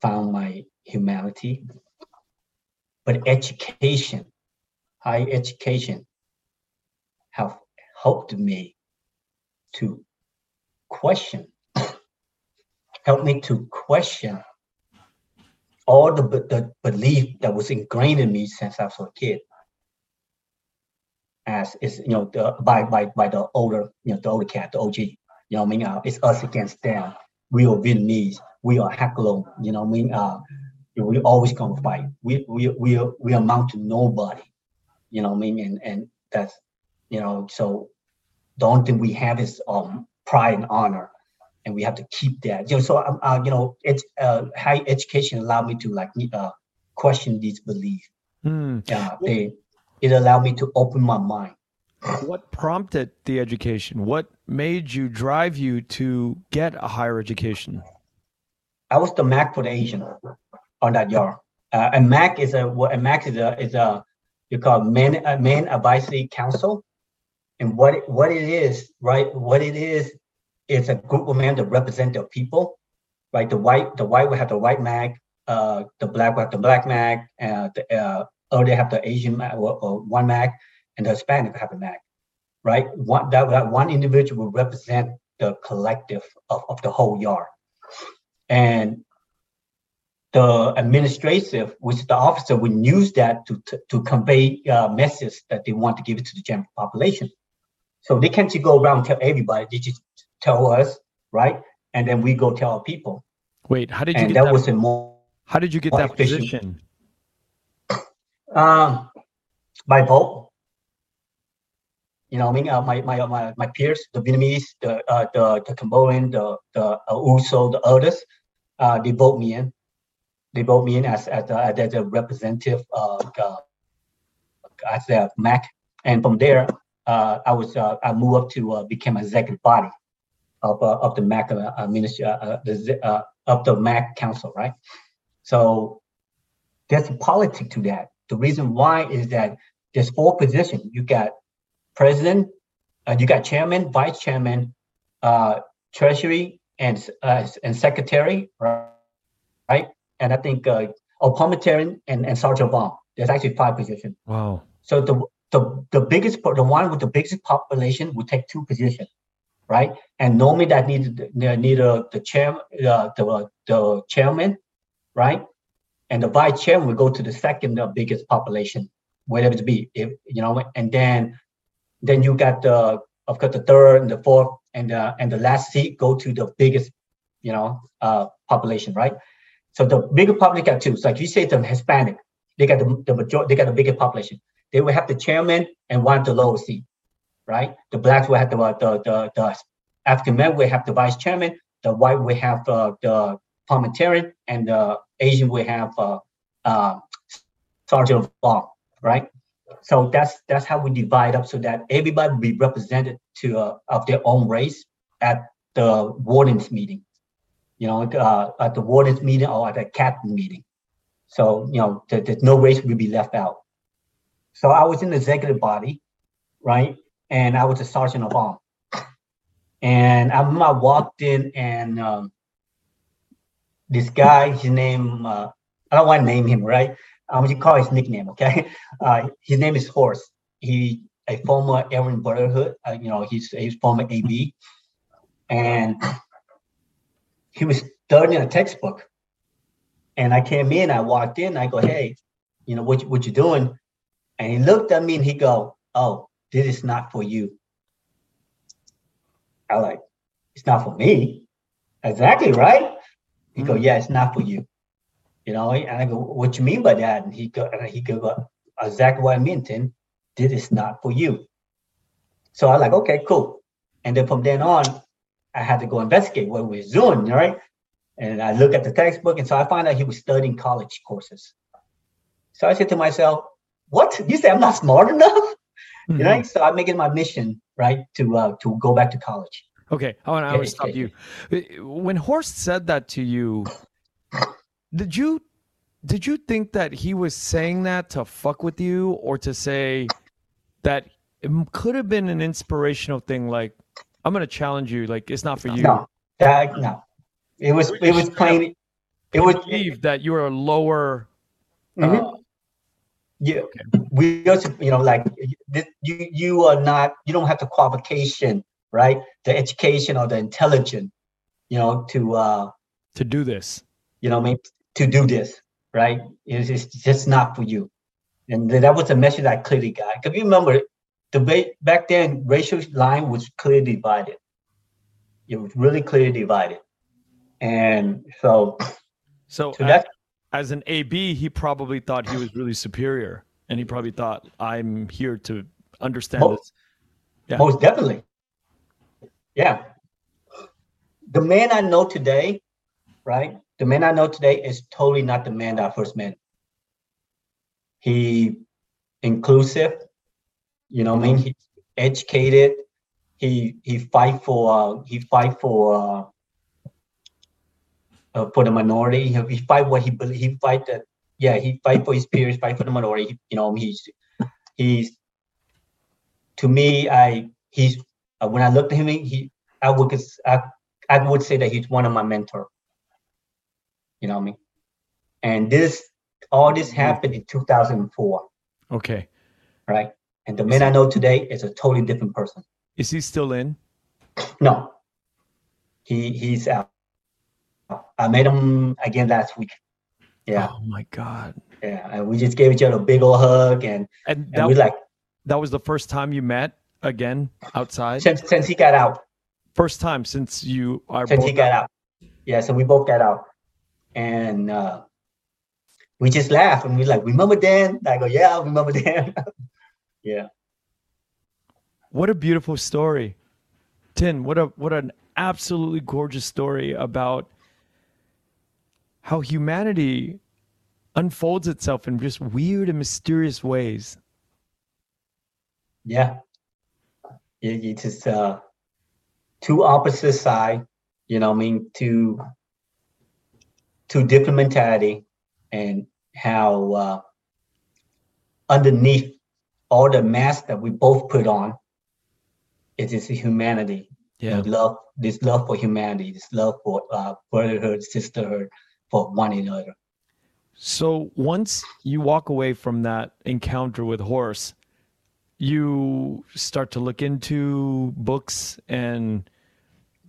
found my humanity. But education high education have helped me to question, helped me to question all the, the belief that was ingrained in me since I was a kid. As is, you know, the, by by by the older, you know, the older cat, the OG. You know, I mean, uh, it's us against them. We are Vietnamese. We are Hắc Long. You know, I mean, uh, we always gonna fight. We we we we amount to nobody you know I mean? And and that's you know, so the only thing we have is um pride and honor, and we have to keep that. You know, so um, uh, you know, it's uh, high education allowed me to like uh, question these beliefs. Hmm. Uh, they, it allowed me to open my mind. What prompted the education? What made you drive you to get a higher education? I was the MAC for the Asian on that yard. Uh, and MAC is a what a MAC is a is a you call men uh, men advisory council and what it, what it is right what it is is a group of men that represent the people right the white the white will have the white Mac, uh, the black will have the black Mac, and the, or they have the asian mag or, or one mag and the hispanic have a mag right one that, that one individual will represent the collective of, of the whole yard and the administrative, which is the officer, would use that to, to, to convey a uh, message that they want to give it to the general population. So they can't just go around and tell everybody. They just tell us, right? And then we go tell our people. Wait, how did you and get that? that was a more, how did you get that position? Um, by vote. You know, I mean, uh, my, my my my peers, the Vietnamese, the uh, the the Cambodian, the the uh, USO, the others, uh, they vote me in they vote me in as as a, as a representative of uh, as a MAC, and from there uh, I was uh, I moved up to uh, become executive body of uh, of the MAC uh, ministry uh, the, uh, of the MAC council, right? So there's a politics to that. The reason why is that there's four positions. You got president, uh, you got chairman, vice chairman, uh, treasury, and uh, and secretary, right? and I think uh, parliamentarian and, and sergeant bomb. There's actually five positions. Wow. So the the the biggest the one with the biggest population would take two positions, right? And normally that needs need uh, the chair uh, the the chairman, right? And the vice chairman will go to the second uh, biggest population, whatever it be, if you know, and then then you got the of course the third and the fourth and the and the last seat go to the biggest, you know, uh, population, right? So the bigger population got two. So like you say the Hispanic, they got the, the majority, they got the bigger population. They will have the chairman and one the lower seat, right? The blacks will have the the the, the African men will have the vice chairman. The white will have uh, the parliamentarian, and the Asian will have uh, uh, sergeant of arm, right? So that's that's how we divide up so that everybody be represented to uh, of their own race at the wardens meeting, you know, uh, at the wardens meeting or at the captain meeting. So you know, th- there's no race will be left out. So I was in the executive body, right, and I was a sergeant of arms. And I I walked in and um, this guy, his name, uh, I don't want to name him, right? I'm going to call his nickname, okay? Uh, his name is Horst. He a former Aryan Brotherhood, uh, you know, he's he's former AB, and he was studying a textbook. And I came in, I walked in, I go, hey, you know, what what you doing? And he looked at me and he go, oh, this is not for you. I like, it's not for me. Exactly right. He go, mm-hmm. yeah, it's not for you. You know, and I go, what you mean by that? And he go, and he go, exactly what I mean, Tin. This is not for you. So I like, okay, cool. And then from then on, I had to go investigate what we was doing, right? And I look at the textbook, and so I find out he was studying college courses. So I said to myself, "What? You say I'm not smart enough?" Mm-hmm. You know. Mm-hmm. So I make it my mission, right, to uh, to go back to college. Okay, I want to stop you. When Horst said that to you, did you did you think that he was saying that to fuck with you or to say that it could have been an inspirational thing like i'm going to challenge you like it's not for you no that, no it was it was plain it was believe that you're a lower mm-hmm. uh, yeah okay. we also you know like you you are not you don't have the qualification right the education or the intelligence you know to uh to do this you know I mean to do this, right? It's, it's just not for you. And that was a message I clearly got. Because you remember, the way back then, racial line was clearly divided. It was really clearly divided. And so, so, so as, as an AB, he probably thought he was really superior, and he probably thought, "I'm here to understand most, this." Yeah. Most definitely. Yeah. The man I know today, right? the man I know today is totally not the man that I first met. He inclusive, you know, I mean, he's educated. He he fight for uh, he fight for uh, uh, for the minority. He, he fight what he believe. He fight that yeah. He fight for his peers. Fight for the minority. He, you know, he's he's to me. I he's uh, when I looked at him, he I would I, I would say that he's one of my mentors. You know what I mean? And this, all this mm-hmm. happened in 2004. Okay. Right. And the man I know today is a totally different person. Is he still in? No. He he's out. I met him again last week. Yeah. Oh my god. Yeah, and we just gave each other a big old hug, and and, and we like. That was the first time you met again outside. Since since he got out. First time since you are. Since he got out. out. Yeah, so we both got out and uh, we just laugh and we're like, "Remember Dan?" I go, "Yeah, I remember Dan." yeah. What a beautiful story, Tin. What a what an absolutely gorgeous story about how humanity unfolds itself in just weird and mysterious ways. Yeah, it, it's just uh, two opposite side. You know, I mean, two to different mentality and how uh, underneath all the mask that we both put on it is humanity. Yeah. Love this love for humanity. This love for uh, brotherhood sisterhood for one another. So once you walk away from that encounter with Horst you start to look into books and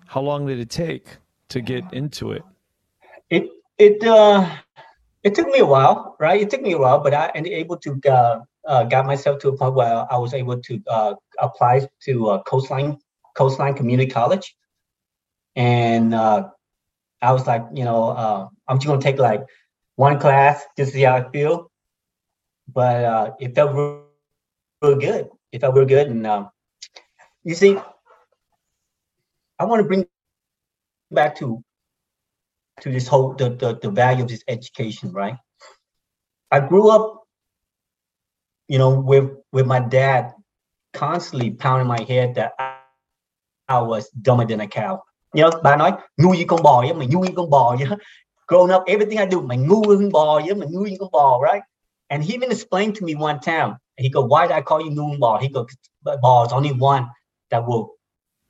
how long did it take to get into it? It it uh it took me a while, right? It took me a while, but I ended able to uh, uh, got myself to a point where I was able to uh, apply to uh, Coastline Coastline Community College, and uh, I was like, you know, uh, I'm just gonna take like one class just see how I feel, but uh, it felt real good. It felt real good, and um, you see, I want to bring back to to this whole the, the the value of this education, right? I grew up, you know, with with my dad constantly pounding my head that I, I was dumber than a cow. You know, bà nói ngu như con bò vậy, mày ngu như con bò vậy. Growing up, everything I do, mày ngu như con bò vậy, mày ngu như con bò, right? And he even explained to me one time. He go, why did I call you ngu bò? He go, ball is only one that will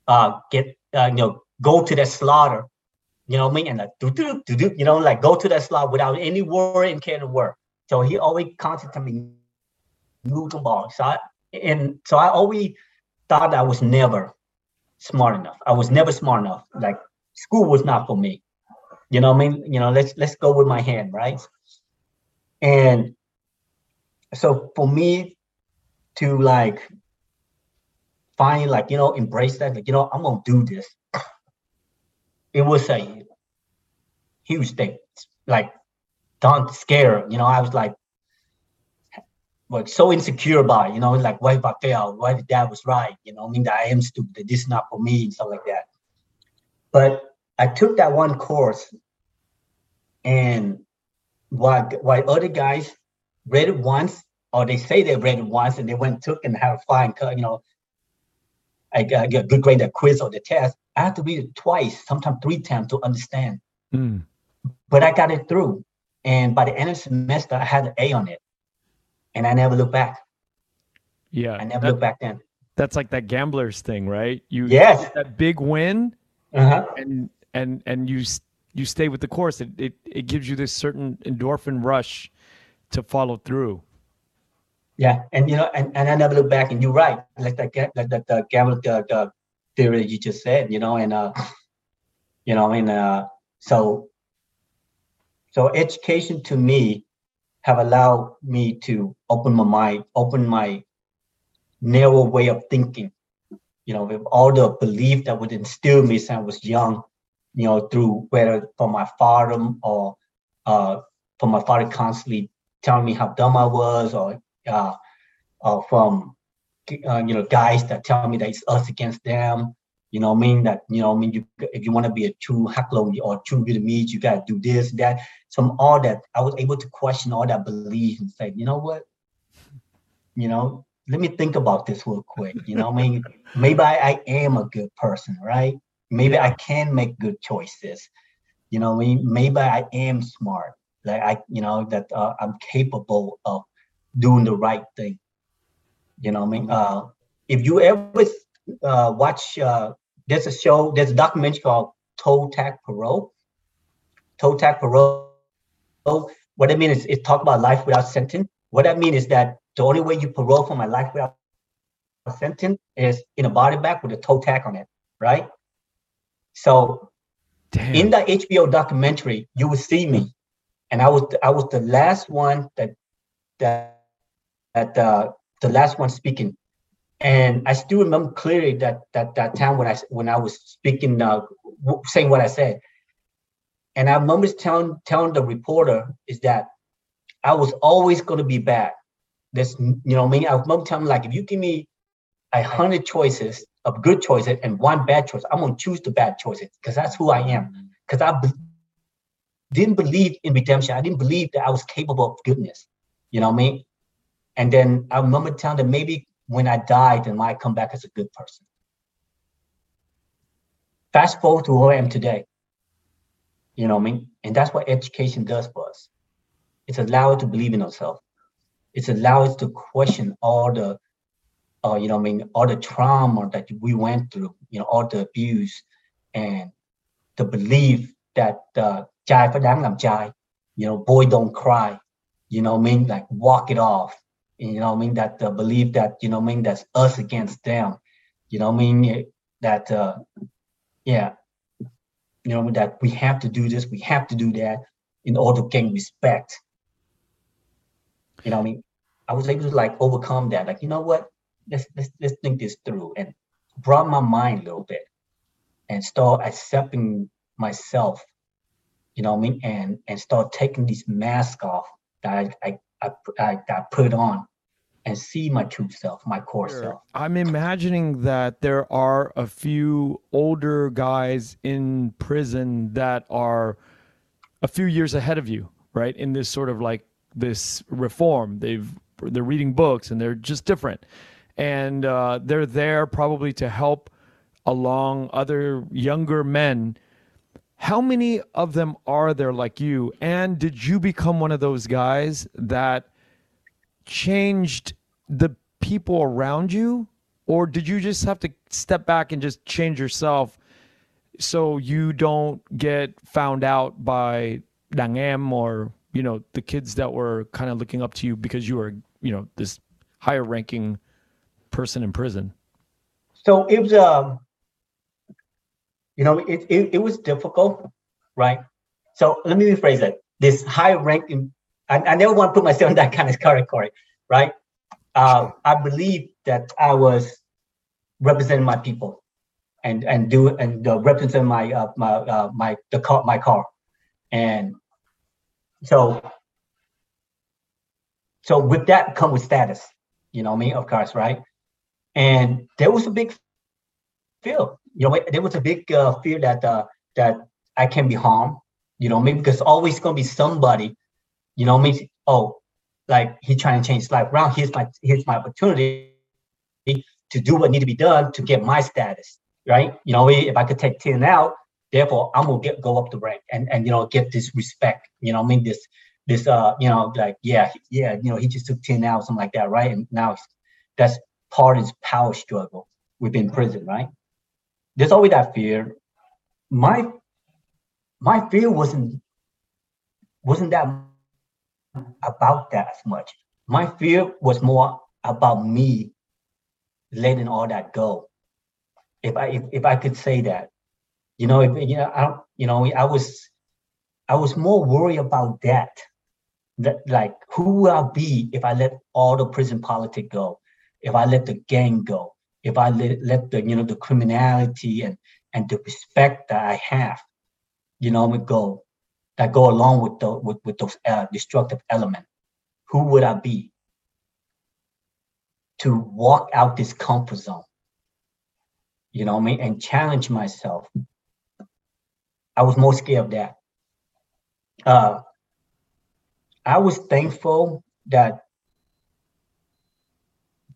uh, get uh, you know go to the slaughter you know what I mean? And like, do, do, do, do, you know, like go to that slot without any worry and care to work. So he always constantly me, the ball. So I, and so I always thought I was never smart enough. I was never smart enough. Like school was not for me. You know what I mean? You know, let's let's go with my hand, right? And so for me to like find like, you know, embrace that, like, you know, I'm gonna do this it was a huge thing. Like, don't scare. You know, I was like, like so insecure about you know, like what if I fail? What if that was right? You know, I mean that I am stupid, this is not for me, and stuff like that. But I took that one course and while while other guys read it once, or they say they read it once and they went took and had a fine, you know, I got a good grade the quiz or the test. I had to read it twice, sometimes three times to understand. Mm. But I got it through. And by the end of the semester, I had an A on it. And I never looked back. Yeah. I never that, looked back then. That's like that gambler's thing, right? You yes. that big win uh-huh. and and and you you stay with the course. It, it it gives you this certain endorphin rush to follow through. Yeah, and you know, and, and I never look back. And you're right, like that, like that, the gamble, the, the theory you just said, you know, and uh, you know, mean, uh, so so education to me have allowed me to open my mind, open my narrow way of thinking. You know, with all the belief that would instill me since I was young, you know, through whether from my father or uh, from my father constantly telling me how dumb I was, or uh, uh, from uh, you know, guys that tell me that it's us against them. You know, I mean that you know, I mean, you if you want to be a true Hắc Long or true Vietnamese, you got to do this, that. From all that I was able to question all that belief and say, you know what, you know, let me think about this real quick. You know, I mean, maybe I, I am a good person, right? Maybe I can make good choices. You know, I mean, maybe I am smart. Like I, you know, that uh, I'm capable of doing the right thing. You know, what I mean, uh, if you ever uh, watch, uh, there's a show, there's a documentary called Toe Tag Parole. Toe Tag Parole. What I mean is, it talk about life without sentence. What I mean is that the only way you parole from a life without a sentence is in a body bag with a toe tag on it, right? So, Damn. in the HBO documentary, you will see me, and I was I was the last one that that that uh, the last one speaking, and I still remember clearly that that that time when I when I was speaking, uh, saying what I said, and I remember telling telling the reporter is that I was always going to be bad. This you know I mean I remember telling like if you give me a hundred choices of good choices and one bad choice, I'm gonna choose the bad choices because that's who I am. Because I didn't believe in redemption. I didn't believe that I was capable of goodness. You know what I mean? And then I remember telling them maybe when I died, then I might come back as a good person. Fast forward to who I am today. You know what I mean? And that's what education does for us. It's allowed to believe in ourselves. It's allowed us to question all the, uh, you know, I mean, all the trauma that we went through, you know, all the abuse, and the belief that uh, trai phải đáng làm trai, you know, boy don't cry, you know, I mean, like walk it off, You know, I mean? That uh, believe that you know, I mean? That's us against them. You know, I mean? That uh, yeah, you know that we have to do this, we have to do that in order to gain respect. You know, I mean, I was able to like overcome that. Like, you know what? Let's let's let's think this through. And brought my mind a little bit and start accepting myself. You know what I mean? And and start taking this mask off that I I, I, I, I put on and see my true self, my core sure. self. I'm imagining that there are a few older guys in prison that are a few years ahead of you, right? In this sort of like this reform. They've they're reading books and they're just different. And uh, they're there probably to help along other younger men. How many of them are there like you? And did you become one of those guys that changed the people around you? Or did you just have to step back and just change yourself so you don't get found out by Dangem or, you know, the kids that were kind of looking up to you because you were, you know, this higher ranking person in prison? So it was, um, you know, it, it, it was difficult, right? So let me rephrase it. This high ranking, I, I never want to put myself in that kind of category, right? Uh, I believe that I was representing my people and and do and uh, represent my uh, my uh, my the car my car, and so so with that come with status, you know me of course, right? And there was a big fear, you know, there was a big uh, fear that uh, that I can be harmed, you know, maybe because always gonna be somebody, you know, me. Oh, like he's trying to change his life around. Here's my here's my opportunity to do what need to be done to get my status, right? You know, if I could take Tin out, therefore I'm gonna get go up the rank and and you know get this respect. You know, I mean this this uh you know like yeah yeah you know he just took Tin out something like that, right? And now that's part of his power struggle within prison, right? There's always that fear. My my fear wasn't wasn't that about that as much. My fear was more about me letting all that go. If I if, if I could say that, you know, if you know, I you know, I was I was more worried about that. That like who will I be if I let all the prison politics go, if I let the gang go, if I let, let the you know the criminality and and the respect that I have, you know, go that go along with the with, with those uh, destructive elements, who would I be to walk out this comfort zone? You know I mean? And challenge myself. I was more scared of that. Uh, I was thankful that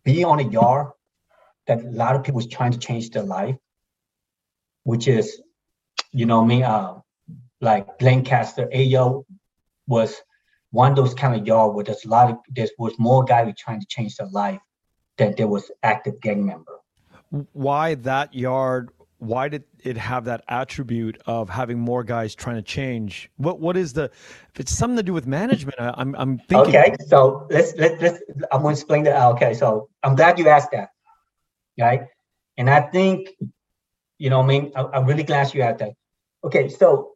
being on a yard, that a lot of people was trying to change their life, which is, you know, me, uh, like Lancaster, AO was one of those kind of yard where there's a lot of there was more guys trying to change their life than there was active gang member. Why that yard? Why did it have that attribute of having more guys trying to change? What what is the? If it's something to do with management, I, am I'm thinking. Okay, so let's let let's. I'm going to explain that. Okay, so I'm glad you asked that, right? And I think, you know, I mean, I, I'm really glad you asked that. Okay, so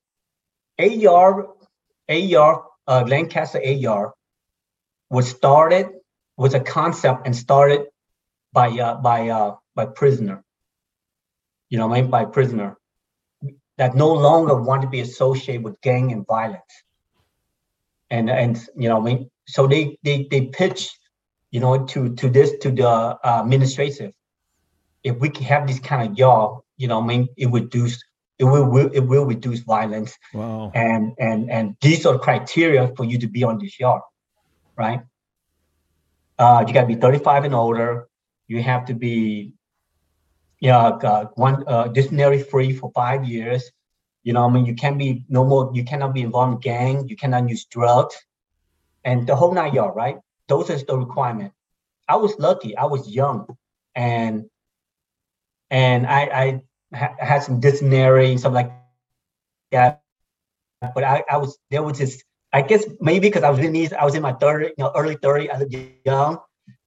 AR, AR, uh, Lancaster AR was started was a concept and started by uh, by uh, by prisoner. You know, I mean by prisoner that no longer want to be associated with gang and violence. And and you know, I mean, so they they they pitch, you know, to to this to the uh, administrative. If we can have this kind of job, you know, I mean, it would reduce it will, will it will reduce violence. Wow. And and and these are criteria for you to be on this yard, right? Uh, you got to be 35 and older. You have to be, yeah, uh, one uh, disciplinary free for five years. You know, I mean, you can't be no more. You cannot be involved in gang. You cannot use drugs, and the whole nine yard, right? Those are the requirement. I was lucky. I was young, and and I I ha- had some dysentery and stuff like that. But I, I was there was this I guess maybe because I was in these I was in my 30, you know, early 30, I was young.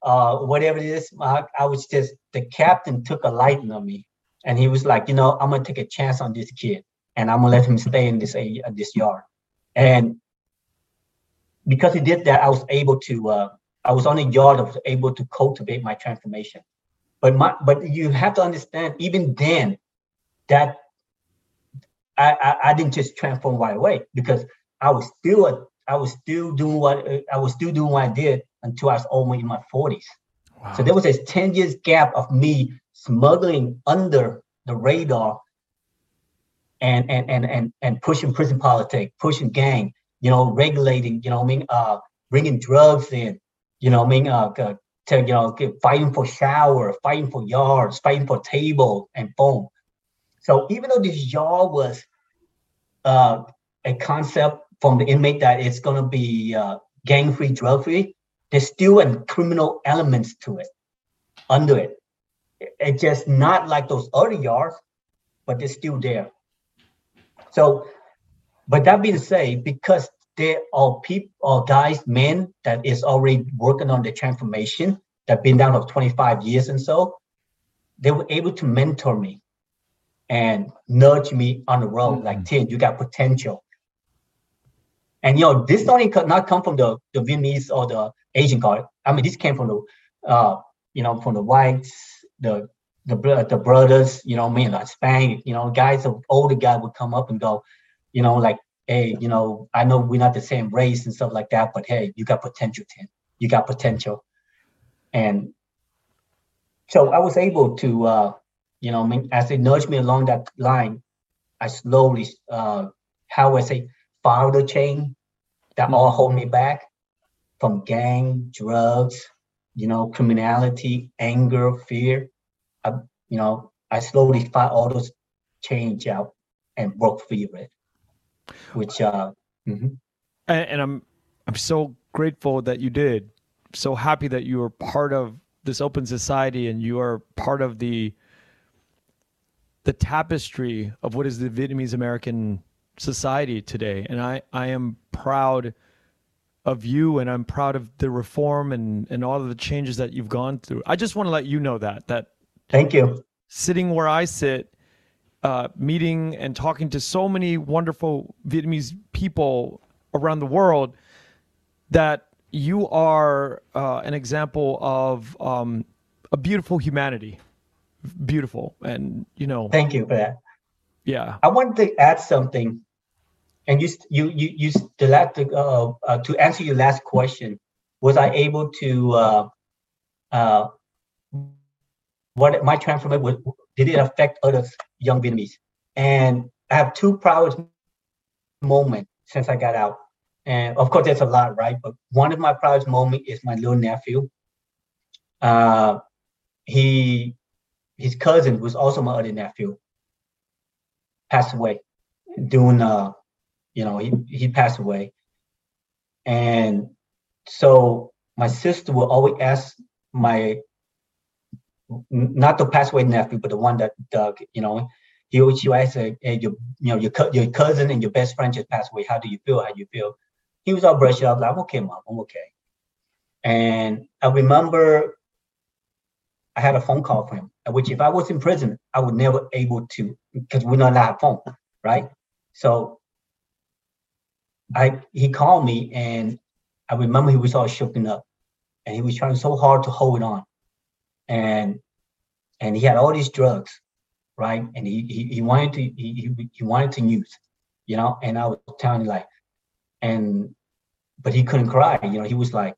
uh, whatever it is. I, I was just the captain took a liking on me, and he was like, you know, I'm gonna take a chance on this kid, and I'm gonna let him stay in this uh, this yard, and because he did that, I was able to. Uh, I was on a yard. I was able to cultivate my transformation. But my, but you have to understand, even then, that I, I, I didn't just transform right away because I was still a, I was still doing what I was still doing what I did until I was almost in my 40s. Wow. So there was a 10 years gap of me smuggling under the radar and and and and, and pushing prison politics, pushing gang, you know, regulating, you know, I mean, uh, bringing drugs in, you know, I mean, uh, to, you know, fighting for shower, fighting for yards, fighting for table and phone. So even though this yard was uh, a concept from the inmate that it's going to be uh, gang free, drug free, there's still a criminal elements to it, under it. It's just not like those other yards, but they're still there. So, but that being said, because there are people or guys, men that is already working on the transformation that been down for 25 years and so, they were able to mentor me and nudge me on the road mm-hmm. like Tin, you got potential. And you know, this only could not come from the, the Vietnamese or the Asian guard. I mean, this came from the uh, you know, from the whites, the the the brothers, you know, I mean, like Spain, you know, guys, the older guy would come up and go, you know, like, hey, you know, I know we're not the same race and stuff like that, but hey, you got potential, Tin. You got potential. And so I was able to uh, you know, as they nudged me along that line, I slowly, uh, how I say, follow the chain that mm-hmm. all hold me back from gang, drugs, you know, criminality, anger, fear. I, you know, I slowly find all those change out and broke free of it. Which, uh, mm-hmm. and, and I'm, I'm so grateful that you did. So happy that you are part of this open society and you are part of the the tapestry of what is the Vietnamese American society today. And I, I am proud of you and I'm proud of the reform and, and all of the changes that you've gone through. I just want to let you know that that thank you. Sitting where I sit, uh, meeting and talking to so many wonderful Vietnamese people around the world, that you are uh, an example of um, a beautiful humanity. Beautiful and you know. Thank you for that. Yeah. I wanted to add something and you you you you the last uh, uh, to answer your last question. Was i able to uh uh what my transformation was did it affect other young vietnamese? And i have two proudest moments since i got out. And of course there's a lot right? But one of my proudest moments is my little nephew. Uh he his cousin, was also my other nephew, passed away doing uh you know he, he passed away. And so my sister will always ask my not the passed away nephew but the one that Doug you know he always she ask hey, your you know your your cousin and your best friend just passed away. How do you feel? How do you feel? He was all brushed up like I'm okay mom. I'm okay. And I remember I had a phone call from him, which if I was in prison, I would never able to because we're not allowed phone, right? So I he called me and I remember he was all shooken up and he was trying so hard to hold on. And and he had all these drugs, right? And he he, he wanted to he, he wanted to use, you know, and I was telling him like, and but he couldn't cry, you know, he was like,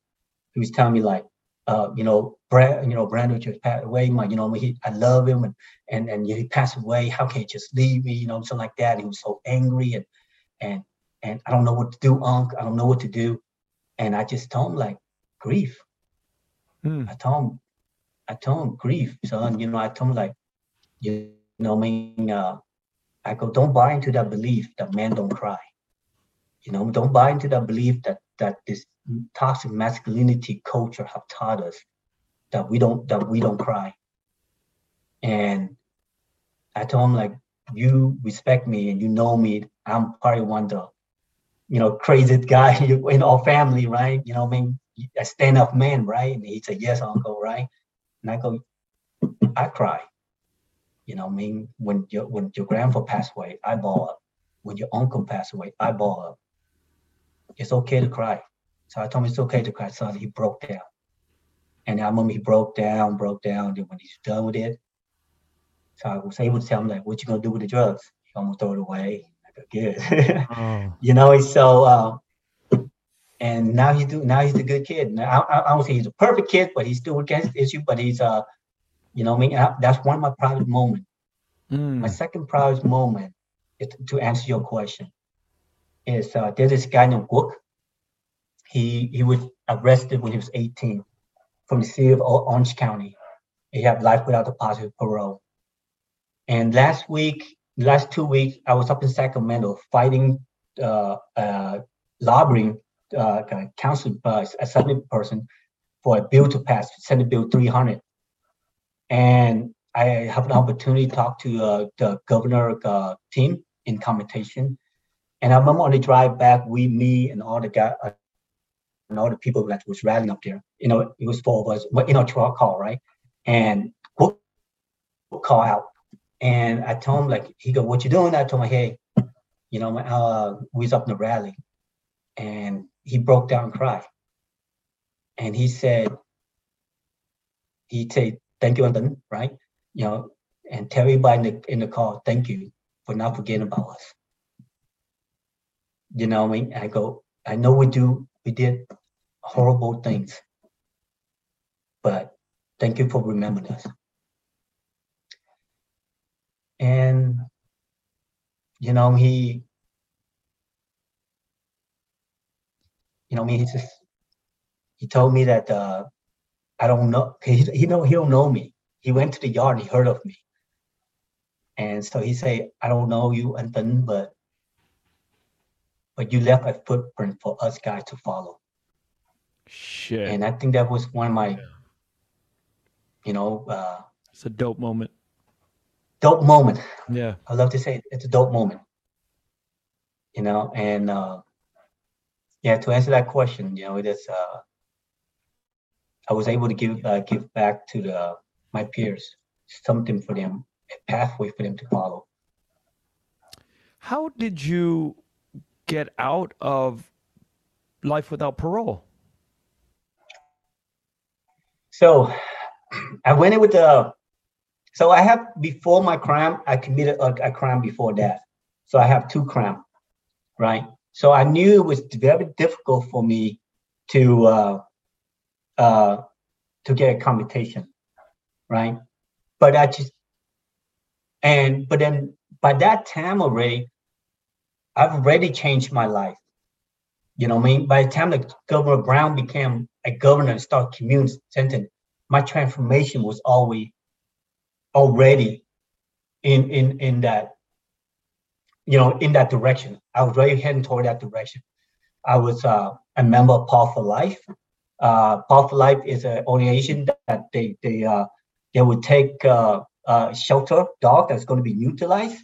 he was telling me like, uh, you know, Brad, you know, Brandon just passed away. My, you know, he, I love him, and and and he passed away. How can he just leave me? You know, something like that. he was so angry, and and and I don't know what to do, Unc. I don't know what to do. And I just told him like grief. Hmm. I told him, I told him grief, son. You know, I told him like, you know, I mean, uh, I go, don't buy into that belief that men don't cry. You know, don't buy into that belief that that this toxic masculinity culture have taught us that we don't that we don't cry. And I told him like, you respect me and you know me. I'm probably one of the, you know, craziest guy in our family, right? You know, I mean, a stand up man, right? And he said, Yes, uncle, right? And I go, I cry. You know, I mean, when your when your grandpa passed away, I ball up. When your uncle passed away, I ball up. It's okay to cry. So I told him it's okay to cry. So he broke down. And I remember he broke down, broke down. Then when he's done with it, so I was able to tell him like, "What you gonna do with the drugs? You gonna throw it away?" I go, "Good." oh. You know, so uh, and now he's do now he's a good kid. Now, I, I, don't say he's a perfect kid, but he's still against the issue. But he's uh, you know, I mean, I, that's one of my proudest moments. Mm. My second proudest moment is to answer your question. Is uh, there's this guy named Wook. He he was arrested when he was 18 from the city of Orange County. He had life without a positive parole. And last week, last two weeks, I was up in Sacramento fighting, uh, uh, lobbying uh, council uh, assembly person for a bill to pass, Senate Bill 300. And I have an opportunity to talk to uh, the governor uh, team in commutation. And I remember on the drive back, we, me, and all the uh, and all the people that was rallying up there. You know, it was four of us in our truck call, right? And we'll, we'll call out. And I told him, like, he go, What you doing? I told him, Hey, you know, uh, we was up in the rally. And he broke down cried. And he said, he said, thank you, Anton, right? You know, and tell everybody in the, in the call, thank you for not forgetting about us. You know what I mean? I go, I know we do, we did horrible things, but thank you for remembering us. And, you know, he, you know, I mean, he just he told me that uh, I don't know. He he know he don't know me. He went to the yard and he heard of me, and so he say, "I don't know you, Anton, but but you left a footprint for us guys to follow." Shit. And I think that was one of my, yeah. you know, uh, it's a dope moment. Dope moment. Yeah. I love to say it. it's a dope moment. You know, and uh, yeah, to answer that question, you know, it is. Uh, I was able to give uh, give back to the my peers something for them, a pathway for them to follow. How did you get out of life without parole? So, I went in with the. So I have before my crime, I committed a, a crime before that. So I have two crime, right? So I knew it was very difficult for me to uh, uh, to get a commutation, right? But I just and but then by that time already, I've already changed my life. You know, I mean, by the time that Governor Brown became a governor and started community sentence, my transformation was always already in in in that you know, in that direction. I was really heading toward that direction. I was uh, a member of Paws for Life. Uh, Paws for Life is an organization that they they uh, they would take uh, a shelter dog that's going to be utilized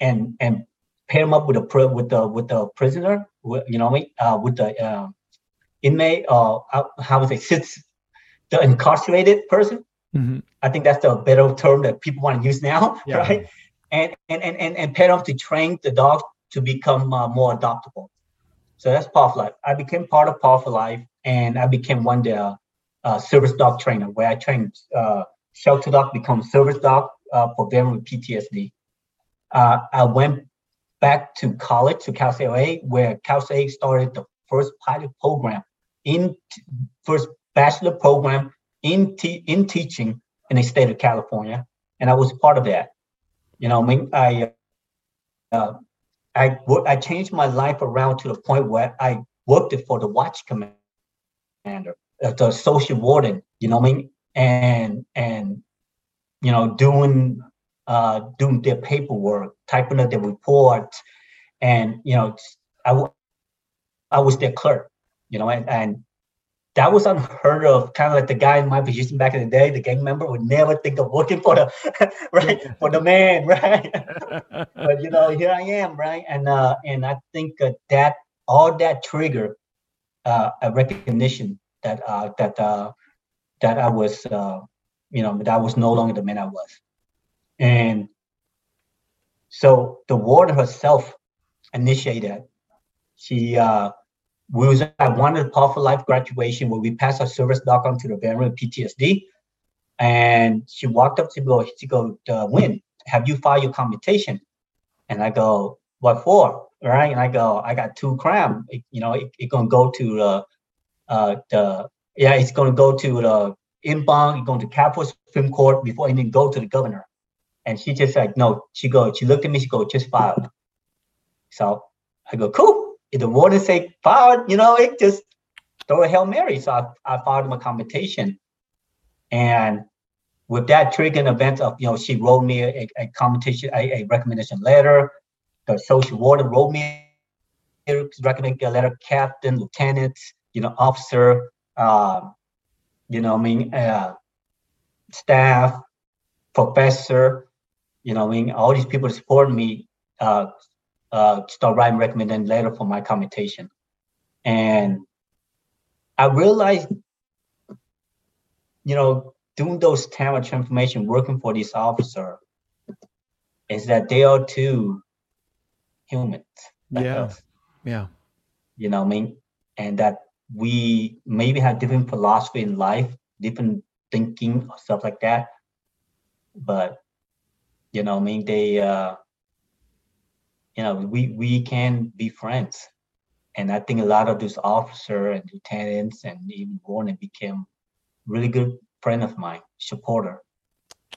and and pair them up with a with the with the prisoner, with, you know, uh, with the uh, inmate or uh, how would say sits the incarcerated person. Mm-hmm. I think that's the better term that people want to use now, yeah. right? And and and and them to train the dog to become uh, more adoptable. So that's Paw Life. I became part of Paw Life, and I became one the uh, service dog trainer, where I trained uh, shelter dog become service dog uh, for them with PTSD. Uh, I went back to college to Cal State LA, where Cal State started the first pilot program in t- first bachelor program in in teaching in the state of California, and I was part of that. You know, I mean, I uh, I I changed my life around to the point where I worked for the watch commander, uh, the social warden. You know, I mean, and and you know, doing uh, doing their paperwork, typing up their report, and you know, I I was their clerk. You know, and, and that was unheard of. Kind of like the guy in my position back in the day, the gang member would never think of working for the right for the man, right? but you know, here I am, right? And uh, and I think uh, that all that trigger uh, a recognition that uh, that uh, that I was uh, you know that I was no longer the man I was, and so the warden herself initiated. She uh, we was at one of the Paws for Life graduation where we passed our service dog on to the veteran PTSD, and she walked up to go, she go, uh, Win, have you filed your commutation? And I go, what for? Right? And I go, I got two cram. It, you know, it, it gonna go to the, uh, the, yeah, it's gonna go to the inbound, it's going to Capitol Supreme Court before even go to the governor. And she just like, no, she go, she looked at me, she go, just filed. So I go, cool. If the warden say filed, you know, it just throw a Hail Mary. So I, I my commutation. And with that triggering event of, you know, she wrote me a, a a, a recommendation letter. The social warden wrote me a recommendation letter, captain, lieutenant, you know, officer, uh, you know, I mean, uh, staff, professor, you know, I mean, all these people support me, uh, uh, start writing recommendation letter for my commutation. And I realized, you know, doing those time of transformation, working for this officer, is that they are too humans. like Yeah. us, Yeah. You know what I mean? And that we maybe have different philosophy in life, different thinking, or stuff like that. But you know, what I mean, they uh you know, we we can be friends. And I think a lot of those officer and lieutenants and even warden became really good friend of mine, supporter.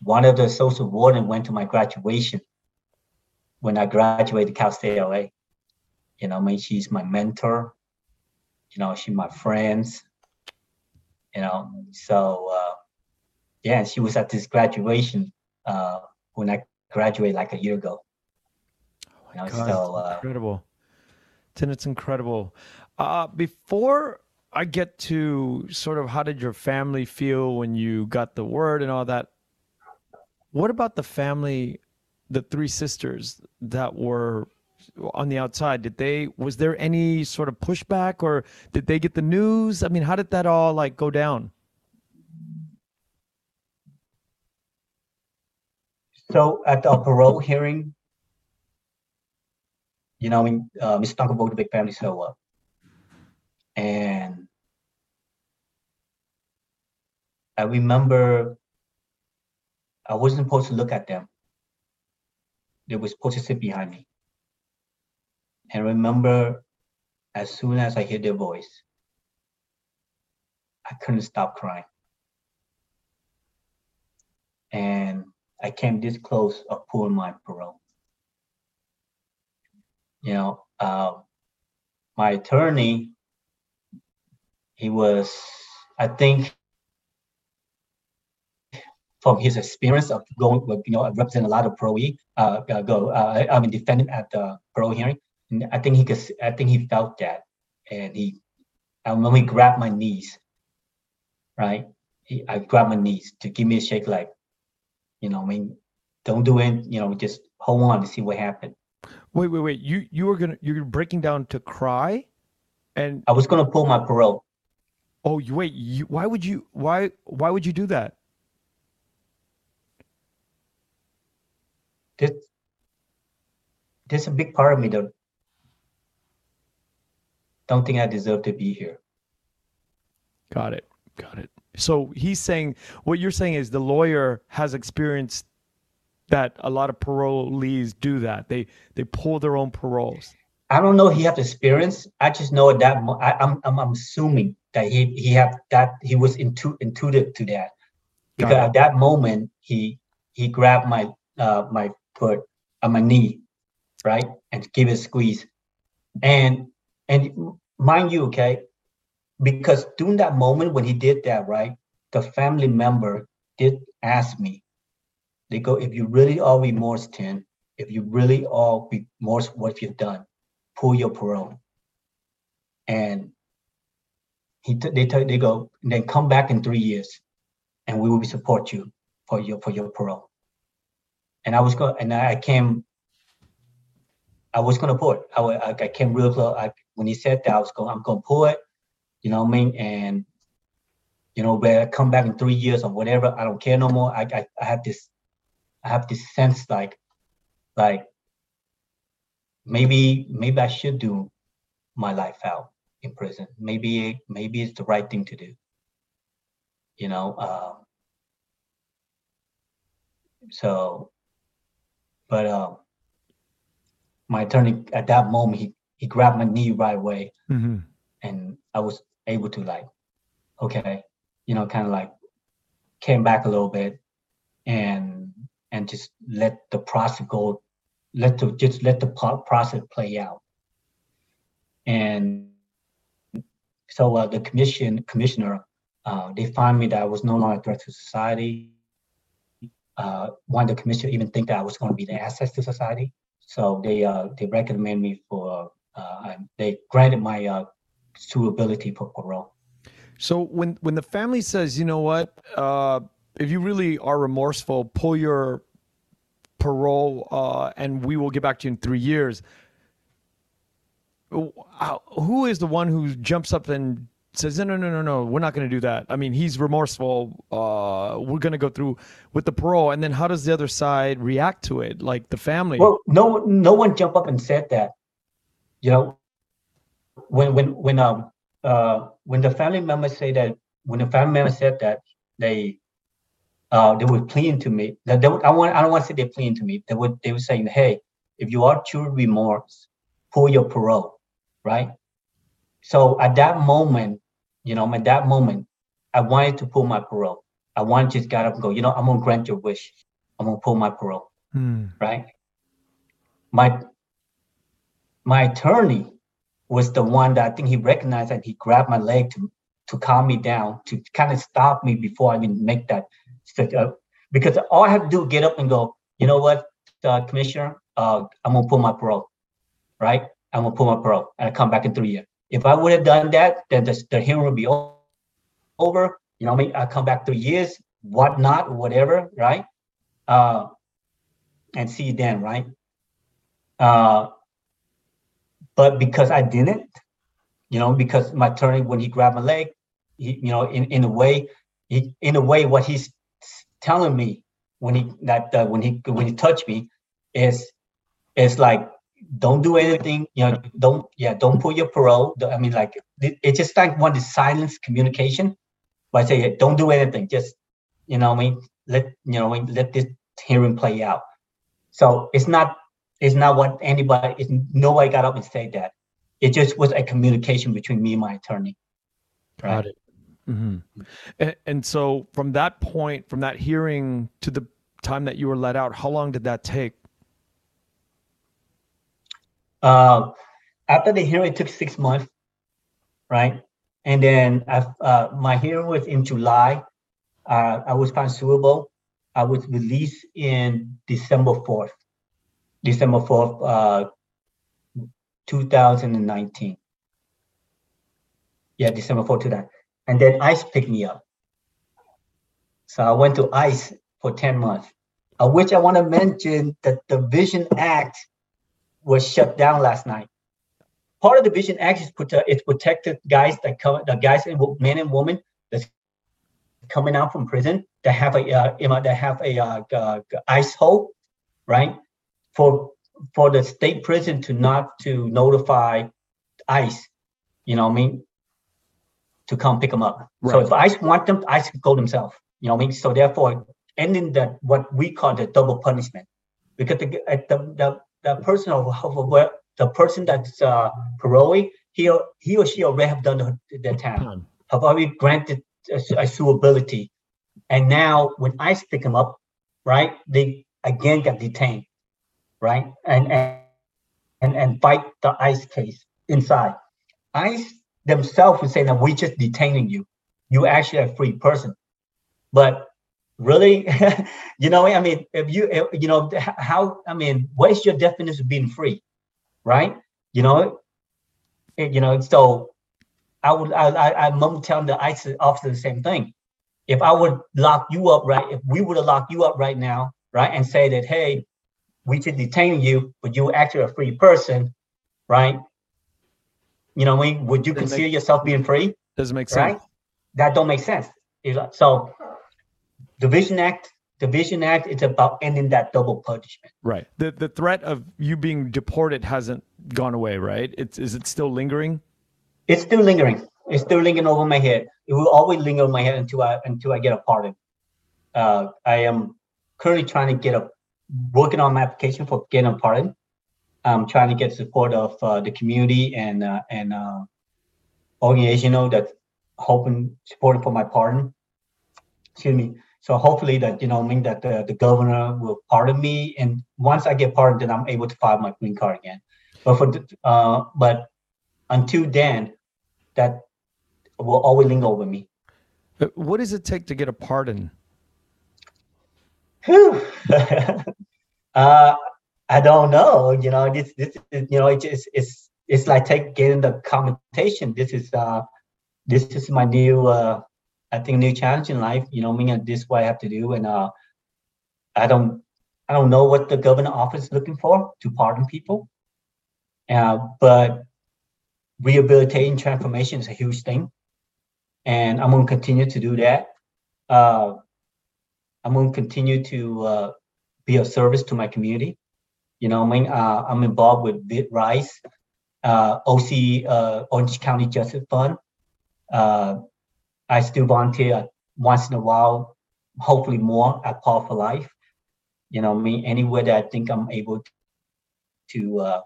One of the social warden went to my graduation when I graduated Cal State LA. You know, I mean, she's my mentor. You know, she's my friends. You know, so uh, yeah, she was at this graduation uh, when I graduated like a year ago. You know, God, so it's uh, incredible. Tin, it's incredible. Uh, before I get to sort of how did your family feel when you got the word and all that, what about the family, the three sisters that were on the outside? Did they, was there any sort of pushback or did they get the news? I mean, how did that all like go down? So at the parole hearing, you know, I mean, uh, Mr. Duncan the big family show up, and I remember I wasn't supposed to look at them. They were supposed to sit behind me. And I remember, as soon as I hear their voice, I couldn't stop crying. And I came this close of pulling my parole. You know, uh, my attorney, he was, I think, from his experience of going, you know, represent a lot of pro uh, uh, go, uh, I mean, defendant at the parole hearing. And I think he could, I think he felt that, and he, I remember he grabbed my knees, right? He, I grabbed my knees to give me a shake, like, you know, I mean, don't do it, you know, just hold on to see what happened. Wait, wait, wait. You you were gonna you're breaking down to cry, and I was gonna pull my parole. oh, you wait. You why would you why why would you do that? This, there's a big part of me that don't think I deserve to be here. Got it. Got it. So he's saying what you're saying is the lawyer has experienced that a lot of parolees do that. They they pull their own paroles. I don't know he have experience. I just know that I, I'm, I'm I'm assuming that he he have that he was into intuitive to that because at that moment he he grabbed my uh my foot on my knee, right, and give it a squeeze, and and mind you, okay, because during that moment when he did that, right, the family member did ask me. They go, if you really are remorse, Tin, if you really are remorse what you've done, pull your parole. And he t- they tell they go, then come back in three years, and we will support you for your for your parole. And I was going, and I came. I was gonna pull it. I, I, came real close. I, when he said that, I was going, I'm gonna pull it. You know what I mean? And you know, where I come back in three years or whatever, I don't care no more. I, I, I have this, I have this sense like, like maybe, maybe I should do my life out in prison. Maybe, maybe it's the right thing to do. You know, um, so, but um, my attorney at that moment he he grabbed my knee right away, Mm-hmm. and I was able to like, okay, you know, kind of like came back a little bit, and and just let the process go, let the just let the process play out, and so uh, the commission commissioner uh, they found me that I was no longer a threat to society. Uh, one of the commissioner even think that I was going to be the asset to society, so they uh, they recommended me for uh, they granted my uh, suitability for parole. So when when the family says, you know what, uh, if you really are remorseful, pull your parole, uh, and we will get back to you in three years. Who is the one who jumps up and says, no, no, no, no, no, we're not going to do that? I mean, he's remorseful. Uh, we're going to go through with the parole, and then how does the other side react to it? Like the family. Well, no, no one jumped up and said that. You know, when when when um uh when the family members say that when the family members said that they uh they were pleading to me that they would, I want I don't want to say they're pleading to me. They would they were saying, hey, if you are truly remorse, pull your parole, right? So at that moment, you know, at that moment, I wanted to pull my parole. I wanted to just get up and go, you know, I'm gonna grant your wish. I'm gonna pull my parole Hmm. right? My my attorney was the one that I think he recognized and he grabbed my leg to to calm me down, to kind of stop me before I even make that Because all I have to do is get up and go, you know what, uh, Commissioner, uh, I'm gonna pull my parole, right? I'm gonna pull my parole and I come back in three years. If I would have done that, then the, the hearing would be over. You know, I mean, I come back three years, whatnot, whatever, right? Uh, and see then, right? Uh, but because I didn't, you know, because my attorney, when he grabbed my leg, he, you know, in, in a way, he, in a way, what he's telling me when he that uh, when he when he touched me is is like don't do anything, you know, don't yeah, don't pull your parole. I mean, like it, it's just like one the silence communication. But I say don't do anything, just you know, I mean, let you know, let this hearing play out. So it's not it's not what anybody it's nobody got up and said that. It just was a communication between me and my attorney. Got it. Hmm And, and so from that point, from that hearing to the time that you were let out, how long did that take? Uh, after the hearing, it took six months, right? And then uh, my hearing was in July. Uh, I was found suitable. I was released in December 4th, December 4th, uh, 2019. Yeah, December 4th, 2000. And then ICE picked me up. So I went to ICE for 10 months. of which I want to mention that the Vision Act was shut down last night. Part of the Vision Act is prote- it's protected guys that come, the guys and men and women that's coming out from prison that have a uh, that have a uh, uh, ICE hold, right? For for the state prison to not to notify ICE, you know what I mean, to come pick them up. So if ICE want them, ICE can go themselves. You know what I mean. So therefore, ending that what we call the double punishment, because the uh, the the, the person of, the person that's uh, parolee, he or he or she already have done the, the time, have already granted a, a suitability, and now when ICE pick them up, right, they again got detained, right, and and and, and fight the ICE case inside. ICE themselves would say that we're just detaining you. You actually a free person. But really, you know, I mean, if you, if- you know, how, I mean, what is your definition of being free, right? You know, eh, you know, so I would, I, I, I'm telling the ICE officer the same thing. If I would lock you up, right? If we would have locked you up right now, right, and say that, hey, we should detain you, but you're actually a free person, right? You know, what I mean, would you Doesn't make- consider yourself being free? Doesn't make sense. right? That don't make sense. So the Vision Act, the Vision Act is about ending that double punishment. Right. The the threat of you being deported hasn't gone away, right? It's is it still lingering? It's still lingering. It's still lingering over my head. It will always linger in my head until I until I get a pardon. Uh, I am currently trying to get a working on my application for getting a pardon. I'm trying to get support of uh, the community and uh, and uh, organizational that hoping supporting for my pardon. Excuse me. So hopefully that you know I mean that the, the governor will pardon me, and once I get pardoned, then I'm able to file my green card again. But for the, uh, but until then, that will always linger over me. What does it take to get a pardon? uh, I don't know. You know, this this is, you know it's it's it's, it's like take getting the commutation. This is uh this is my new uh I think new challenge in life. You know, I mean, this is what I have to do, and uh, I don't I don't know what the governor office is looking for to pardon people, uh, but rehabilitating transformation is a huge thing, and I'm gonna continue to do that. Uh, I'm gonna continue to uh, be of service to my community. You know, I mean, uh, I'm involved with Viet Rise, uh, OC uh, Orange County Justice Fund. Uh, I still volunteer once in a while, hopefully more at Paws for Life. You know, I mean, anywhere that I think I'm able to uh,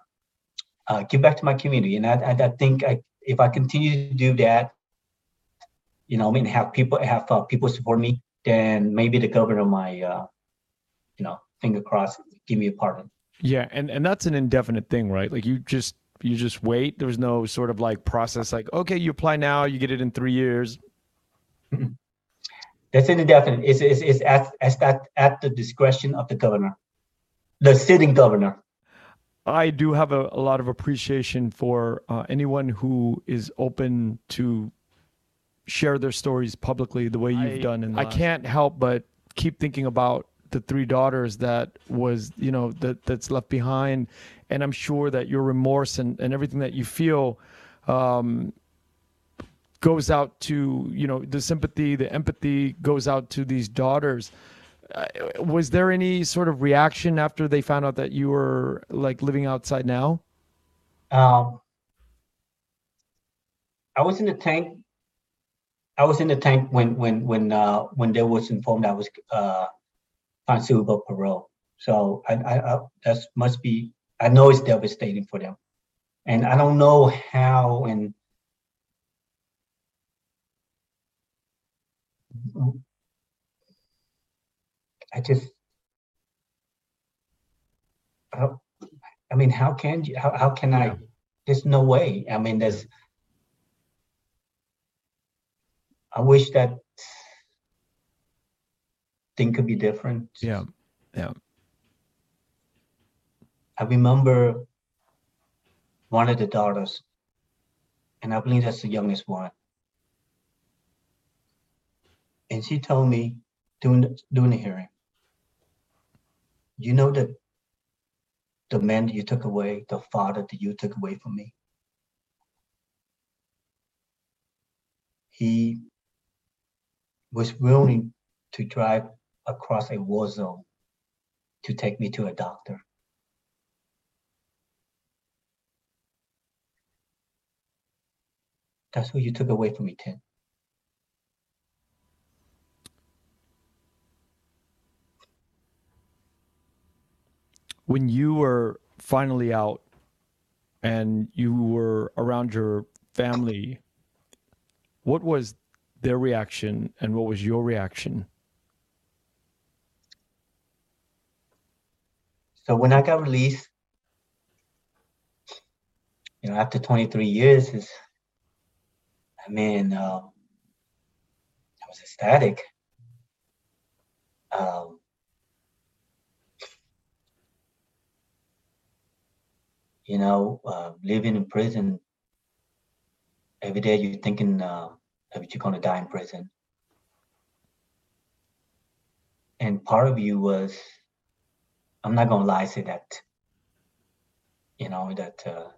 uh, give back to my community, and I, I, think I, if I continue to do that, you know, I mean, have people have people support me, then maybe the governor might, you know, finger crossed, give me a pardon. Yeah, and and that's an indefinite thing, right? Like you just you just wait. There's no sort of like process, like okay, you apply now, you get it in three years. That's indefinite. It's, it's, it's at, at, at, at the discretion of the governor, the sitting governor. I do have a, a lot of appreciation for uh, anyone who is open to share their stories publicly the way you've I, done. And I can't help but keep thinking about the three daughters that was, you know, that that's left behind. And I'm sure that your remorse and, and everything that you feel um, goes out to, you know, the sympathy, the empathy goes out to these daughters. Uh, was there any sort of reaction after they found out that you were like living outside now? Um, I was in the tank. I was in the tank when when when uh, when they was informed I was uh, suitable parole. So I, I, I that must be. I know it's devastating for them, and I don't know how and I just, how, I mean, how can you, how, how can I, there's no way. I mean, there's, I wish that thing could be different. Yeah. Yeah. I remember one of the daughters, and I believe that's the youngest one. And she told me during the, during the hearing, you know that the man that you took away, the father that you took away from me, he was willing to drive across a war zone to take me to a doctor. That's what you took away from me, Tin. when you were finally out and you were around your family, what was their reaction and what was your reaction? So when I got released, you know, after 23 years, is I mean, uh, I was ecstatic. Um, you know, uh, living in prison, every day you're thinking uh, that you're going to die in prison. And part of you was, I'm not to lie, say that, you know, that uh,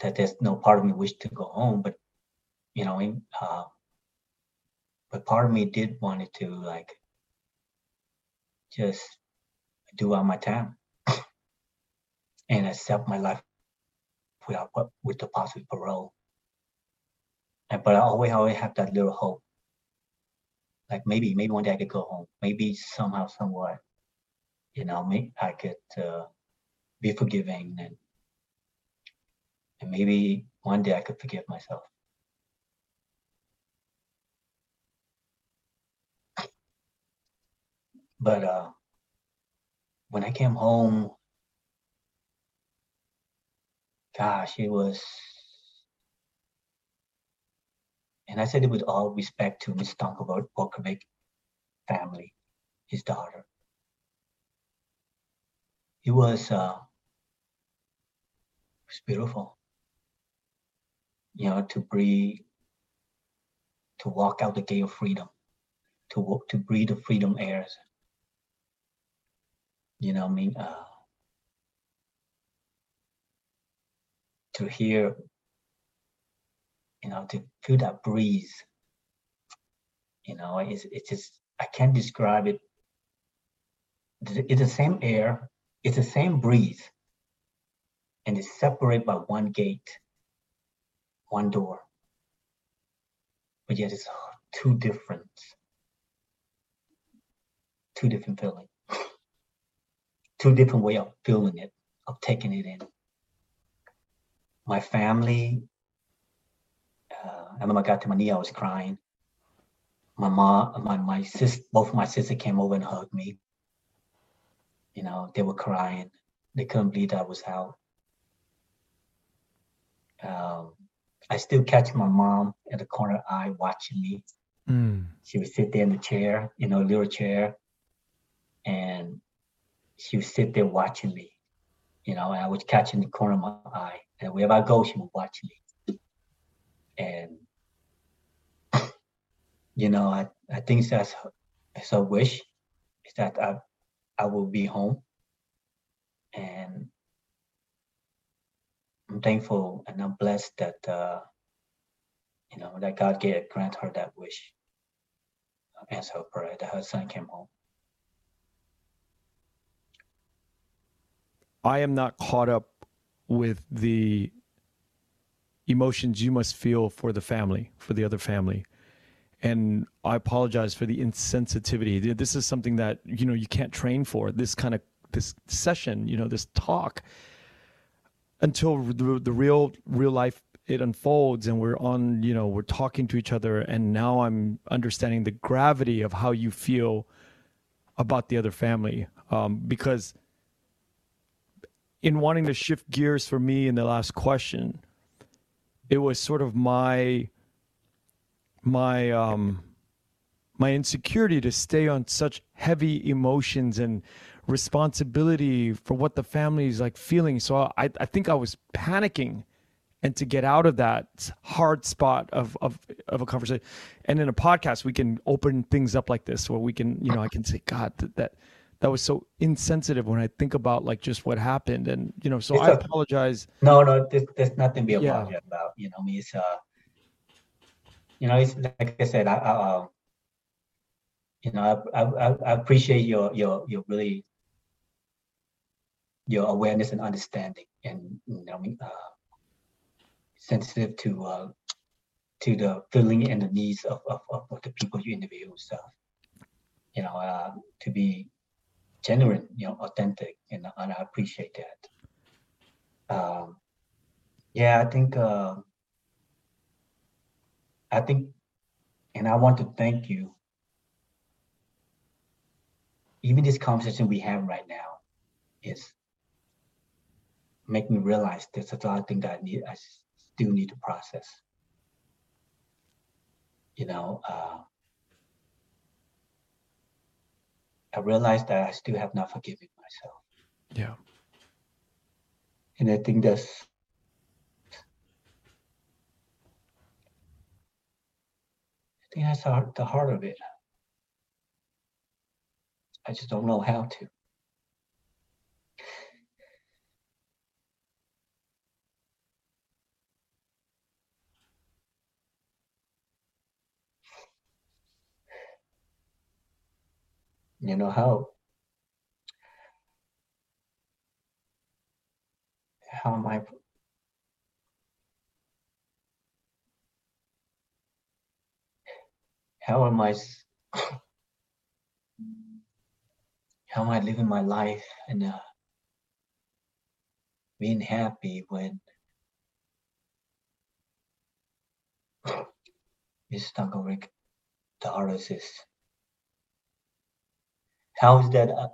that there's no part of me wish to go home, but you know, in, uh, but part of me did wanted to like just do all my time and accept my life without with the possible parole. And but I always always have that little hope. Like maybe maybe one day I could go home. Maybe somehow somewhat, you know, maybe I could uh, be forgiving and and maybe one day I could forgive myself. But uh, when I came home, gosh, it was, and I said it with all respect to Miss Stankovic family, his daughter. It was, uh, it was beautiful you know, to breathe, to walk out the gate of freedom, to walk, to breathe the freedom airs. You know, what I mean, uh, to hear, you know, to feel that breeze. You know, it's it's just I can't describe it. It's the same air, it's the same breeze, and it's separated by one gate one door. But yet it's two different, two different feeling, two different way of feeling it, of taking it in. My family, I remember I got to my knee, I was crying. My mom, my, my sis, both my sisters came over and hugged me. You know, they were crying. They couldn't believe that I was out. Um, I still catch my mom at the corner eye watching me. Mm. She would sit there in the chair, you know, little chair, and she would sit there watching me. You know, and I was catching the corner of my eye, and wherever I go, she would watch me. And you know, I, I think that's it's a wish is that I I will be home and I'm thankful and I'm blessed that uh, you know that God gave grant her that wish, answer her prayer that her son came home. I am not caught up with the emotions you must feel for the family, for the other family. And I apologize for the insensitivity. This is something that, you know, you can't train for. This kind of this session, you know, this talk until the, the real real life it unfolds and we're on you know we're talking to each other and now i'm understanding the gravity of how you feel about the other family um, because in wanting to shift gears for me in the last question it was sort of my my um my insecurity to stay on such heavy emotions and responsibility for what the family is like feeling. So I, I think I was panicking and to get out of that hard spot of, of, of a conversation. And in a podcast, we can open things up like this where we can, you know, I can say, God, that, that, that was so insensitive when I think about like just what happened. And, you know, so it's I a, apologize. No, no, there's, there's nothing to be yeah. about, you know, I mean, it's, uh, you know, it's like I said, I, I uh, you know, I, I, I appreciate your, your, your really your awareness and understanding and you know uh, sensitive to uh, to the feeling and the needs of, of, of the people you interview stuff. You know uh, to be genuine you know authentic and, and i appreciate that. Um, yeah i think uh, i think and i want to thank you even this conversation we have right now is making me realize there's a lot of things that I need, I still need to process. You know, uh, I realized that I still have not forgiven myself. Yeah. And I think that's think that's the, the heart of it. I just don't know how to. You know how how am I how am I how am I living my life and uh, being happy when it's stuck the artist how is that uh,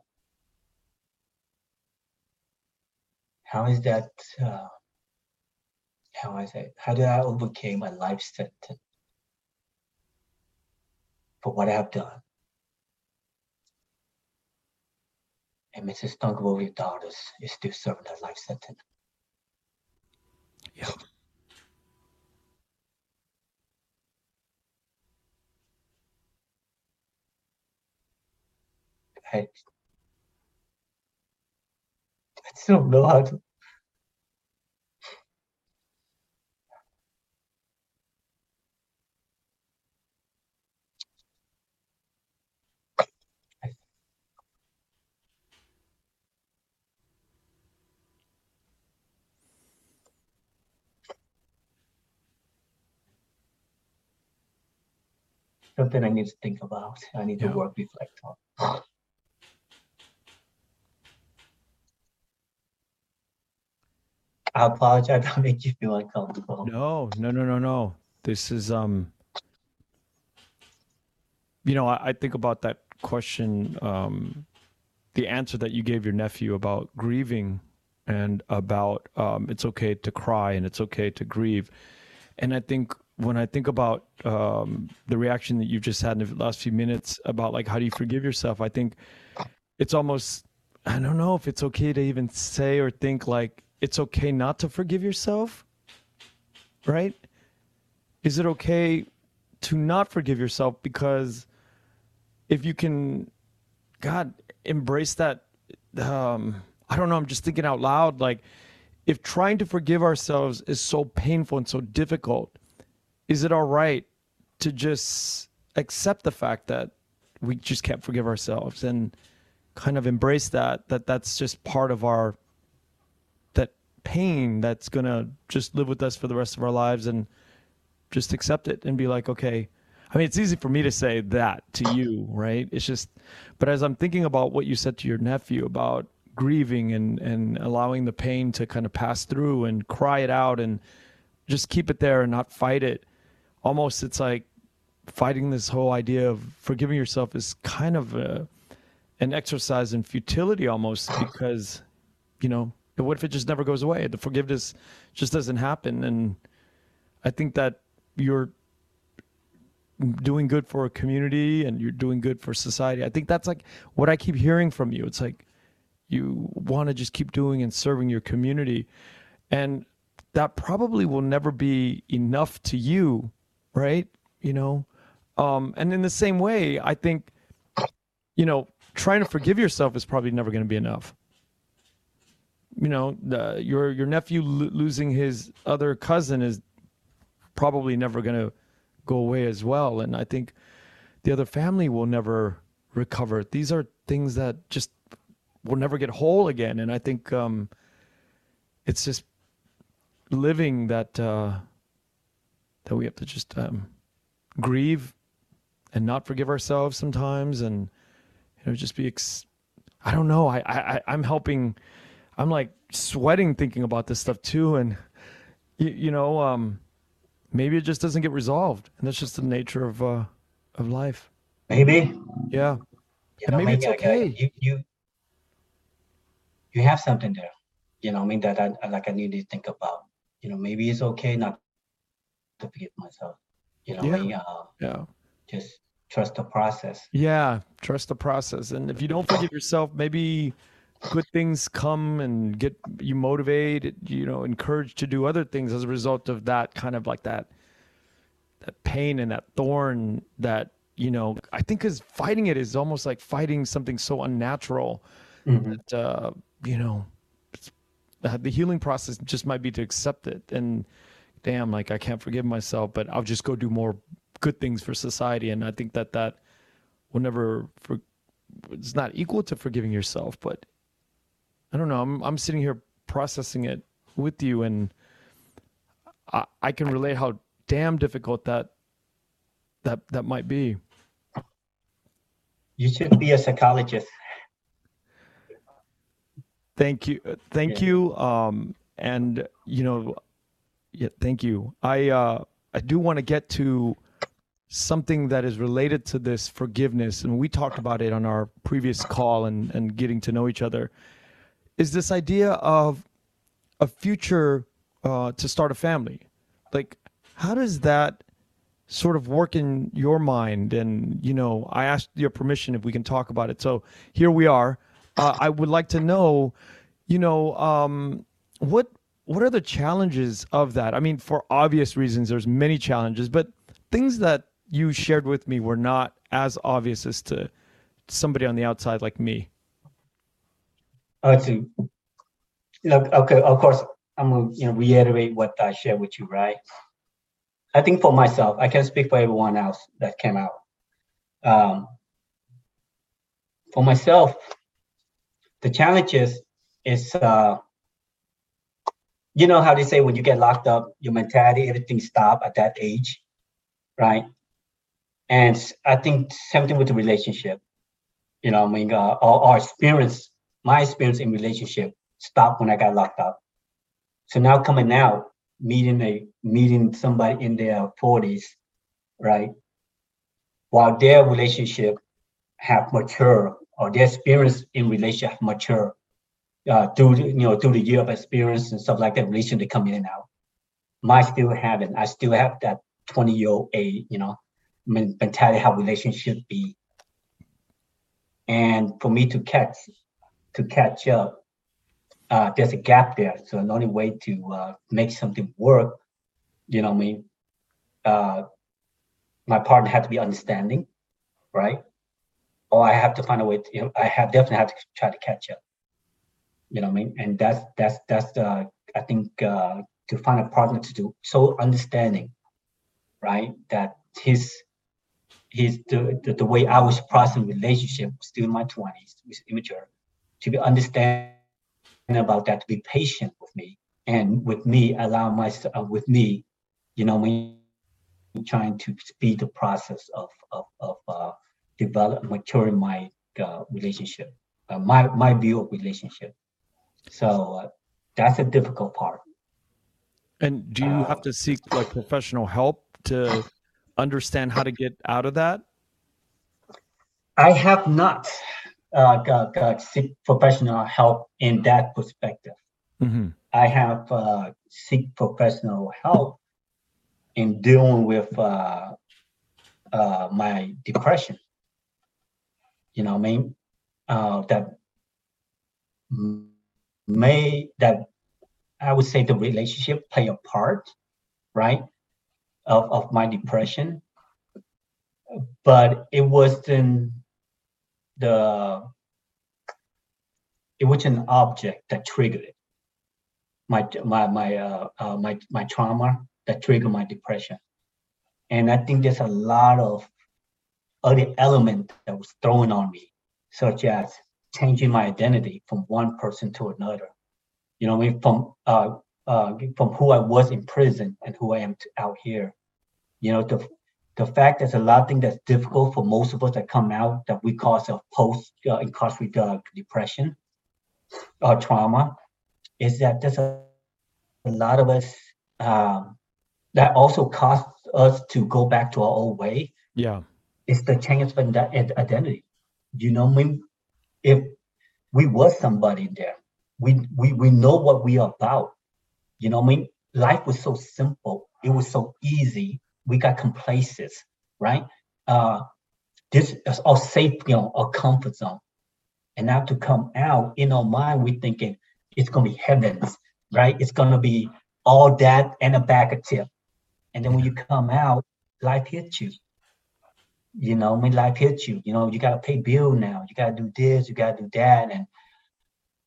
how is that uh, how I say how did I overcome my life sentence for what I have done and Mrs. Stankovic daughters is still serving a life sentence. Yeah. I, I still don't know how to. Something I need to think about. I need Yeah. to work, reflect on. I apologize. I make you feel uncomfortable. No, no, no, no, no. This is um you know, I, I think about that question, um the answer that you gave your nephew about grieving and about um it's okay to cry and it's okay to grieve. And I think when I think about um the reaction that you've just had in the last few minutes about like how do you forgive yourself, I think it's almost I don't know if it's okay to even say or think like it's okay not to forgive yourself. Right? Is it okay to not forgive yourself because if you can God embrace that um I don't know, I'm just thinking out loud like if trying to forgive ourselves is so painful and so difficult, is it all right to just accept the fact that we just can't forgive ourselves and kind of embrace that that that's just part of our that pain that's going to just live with us for the rest of our lives and just accept it and be like okay i mean it's easy for me to say that to you right? It's just but as i'm thinking about what you said to your nephew about grieving and and allowing the pain to kind of pass through and cry it out and just keep it there and not fight it almost it's like fighting this whole idea of forgiving yourself is kind of a, an exercise in futility almost because you know what if it just never goes away? The forgiveness just doesn't happen. And i think that you're doing good for a community and you're doing good for society. I think that's like what i keep hearing from you. It's like you want to just keep doing and serving your community. And that probably will never be enough to you right? You know? Um and in the same way i think you know trying to forgive yourself is probably never going to be enough. You know the, your your nephew lo- losing his other cousin is probably never going to go away as well and i think the other family will never recover. These are things that just will never get whole again and i think um it's just living that uh that we have to just um grieve and not forgive ourselves sometimes and you know just be ex- i don't know I, I I- i'm helping i'm like sweating thinking about this stuff too and you, you know um maybe it just doesn't get resolved and that's just the nature of uh of life Maybe. yeah You know, maybe it's like, uh, okay. you you you have something there. You know, I mean that I like I need to think about. You know, maybe it's okay not to forgive myself. You know, Yeah. uh, yeah just trust the process. yeah trust the process and if you don't forgive yourself maybe good things come and get you motivated you know encouraged to do other things as a result of that kind of like that that pain and that thorn that you know i think because fighting it is almost like fighting something so unnatural Mhm. that uh you know uh, the healing process just might be to accept it and damn like i can't forgive myself but i'll just go do more good things for society and i think that that will never for it's not equal to forgiving yourself, but I don't know. I'm I'm sitting here processing it with you, and I, I can relate how damn difficult that that that might be. You should be a psychologist. Thank you, thank Yeah. you. Um, and you know, yeah, thank you. I uh, I do want to get to something that is related to this forgiveness, and we talked about it on our previous call and and getting to know each other. Is this idea of a future uh, to start a family? Like, how does that sort of work in your mind? And you know, I asked your permission if we can talk about it. So here we are. Uh, I would like to know, you know, um, what what are the challenges of that? I mean, for obvious reasons, there's many challenges, but things that you shared with me were not as obvious as to somebody on the outside like me. Uh, to look, okay, of course, I'm gonna you know reiterate what I shared with you, right? I think for myself, I can't speak for everyone else that came out. Um, for myself, the challenges is uh, you know how they say when you get locked up, your mentality, everything stop at that age, right? And I think same thing with the relationship. You know, I mean, uh, our, our experience, my experience in relationship stopped when I got locked up. So now coming out, meeting a meeting somebody in their forties, right? While their relationship have matured or their experience in relationship have matured uh, through you know through the year of experience and stuff like that, relation they come in and out. My still haven't. I still have that twenty year old you know, mentality how relationship be. And for me to catch to catch up, uh, there's a gap there. So the only way to uh, make something work, you know, I mean, uh, my partner had to be understanding, right? Or I have to find a way. To, you know, I have definitely have to try to catch up. You know what I mean? And that's that's that's the I think uh, to find a partner to do so understanding, right? That his his the, the, the way I was processing relationship still in my twenties, was immature, to be understanding about that, to be patient with me, and with me allow myself uh, with me, you know, me trying to speed the process of of of uh, develop maturing my uh, relationship, uh, my my view of relationship. So uh, that's a difficult part. And do you have Uh, to seek like professional help to understand how to get out of that? I have not uh, got, got seek professional help in that perspective. hmm I have uh, seek professional help in dealing with uh, uh, my depression. You know, what I mean, uh, that may that I would say the relationship play a part, right, of of my depression, but it wasn't the it was an object that triggered it. My my my uh, uh my my trauma that triggered my depression. And i think there's a lot of other element that was thrown on me such as changing my identity from one person to another you know what i mean from uh uh from who i was in prison and who i am t- out here you know the the fact there's a lot of things that's difficult for most of us that come out that we call ourselves post uh, incarcerated uh, depression or trauma is that there's a, a lot of us um, that also costs us to go back to our old way. Yeah. It's the change of identity. You know, when if we was somebody there, we we we know what we are about. You know, what I mean, life was so simple. It was so easy. We got complacent, right? Uh, this is our safe, you know, our comfort zone. And now to come out in our mind, we're thinking it's gonna be heavens, right? It's gonna be all that and a bag of tip. And then when you come out, life hits you. You know, when life hits you, you know, you gotta pay bill now. You gotta do this, you gotta do that, and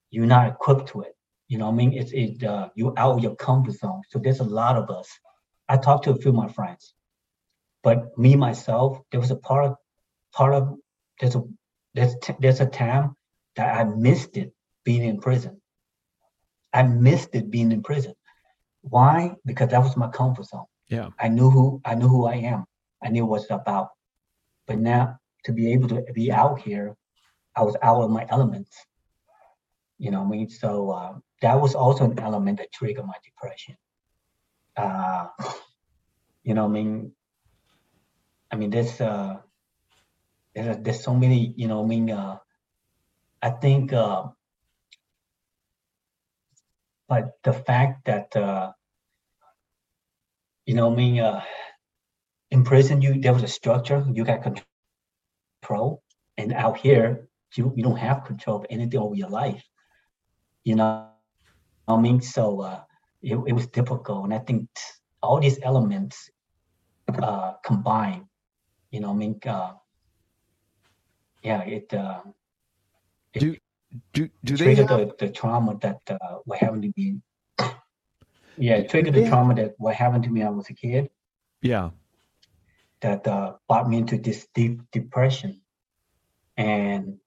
you're not equipped to it. You know, what I mean, it's it uh, you're out of your comfort zone. So there's a lot of us. I talked to a few of my friends, but me myself, there was a part of part of there's a there's t- there's a time that I missed it being in prison. I missed it being in prison. Why? Because that was my comfort zone. Yeah. I knew who I knew who I am. I knew what it's about. But now to be able to be out here, I was out of my elements. You know I mean? So uh, that was also an element that triggered my depression. Uh, you know I mean? I mean, there's uh, there's, there's so many. You know I mean? Uh, I think, uh, but the fact that uh, you know I mean? Uh, in prison, you there was a structure. You got control, and out here, you you don't have control of anything over your life. You know, I mean, so uh, it it was difficult, and I think all these elements uh, combined. You know, I mean, uh, yeah, it. Uh, it Do do do they have, the, the trauma that uh, what happened to me. Yeah, it triggered the trauma that what happened to me when I was a kid yeah that uh, brought me into this deep depression. And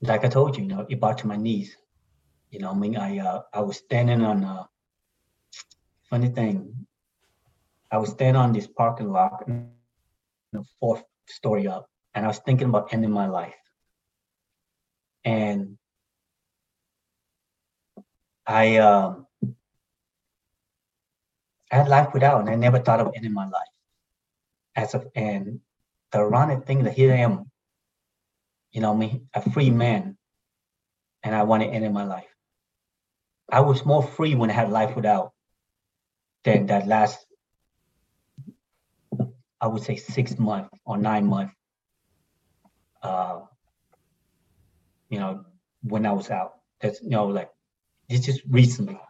like I told you, you know, it brought to my knees. You know, I mean, I uh, I was standing on a funny thing. I was standing on this parking lot, know, fourth story up, and I was thinking about ending my life. And I um I had life without, and I never thought of ending my life. As of and the ironic thing that here I am, you know, me a free man, and I want to end my life. I was more free when I had life without than that last, I would say six months or nine months. Uh, you know, when I was out, that's you know, like this just recently.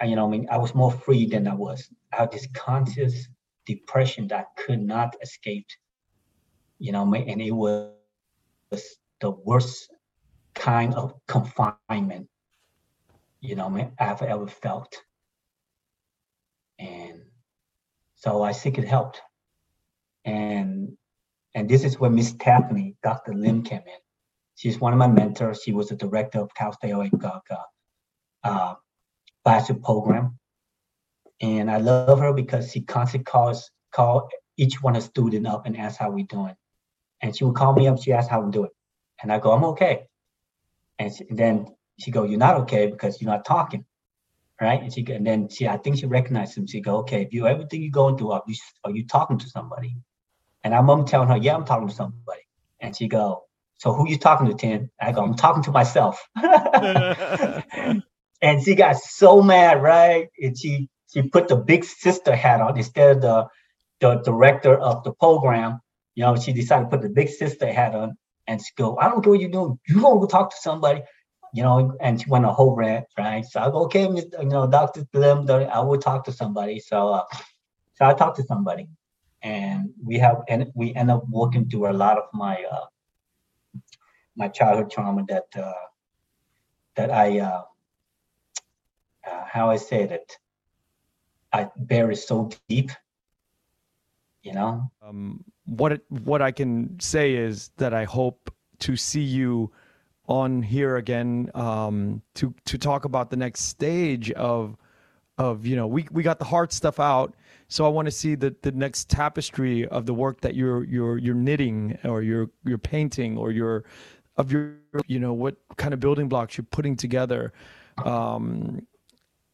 I, you know, I mean, I was more free than I was. I had this conscious depression that could not escape. You know, and it was the worst kind of confinement. You know, I've ever felt. And so I think it helped. And and this is where Miss Taffany, Dr. Lim came in. She's one of my mentors. She was the director of Cal State LA uh, uh, bachelor program. And I love her because she constantly calls call each one a student up and ask how we doing. And she would call me up, she asked how I'm doing. And I go, I'm okay. And she, then she go, You're not okay because you're not talking. Right. And she and then she I think she recognized him. She go, Okay, if you everything you're going through, are you are you talking to somebody? And I'm, I'm telling her, Yeah, I'm talking to somebody. And she go, So who you talking to, Tin? I go, I'm talking to myself. and she got so mad, right? And she she put the big sister hat on instead of the the director of the program. You know, she decided to put the big sister hat on and she go, I don't care what you're doing. You go talk to somebody, you know, and she went a whole rant, right? So I go, okay, Miss, you know, Dr. Slim, I will talk to somebody. So uh, so I talked to somebody and we have and we end up working through a lot of my uh my childhood trauma that uh that I uh, uh how I say that I bury so deep, you know. um, what it, what I can say is that I hope to see you on here again um, to to talk about the next stage of of you know we we got the hard stuff out so I want to see the the next tapestry of the work that you're you're you're knitting or you're you're painting or you're of your you know what kind of building blocks you're putting together um,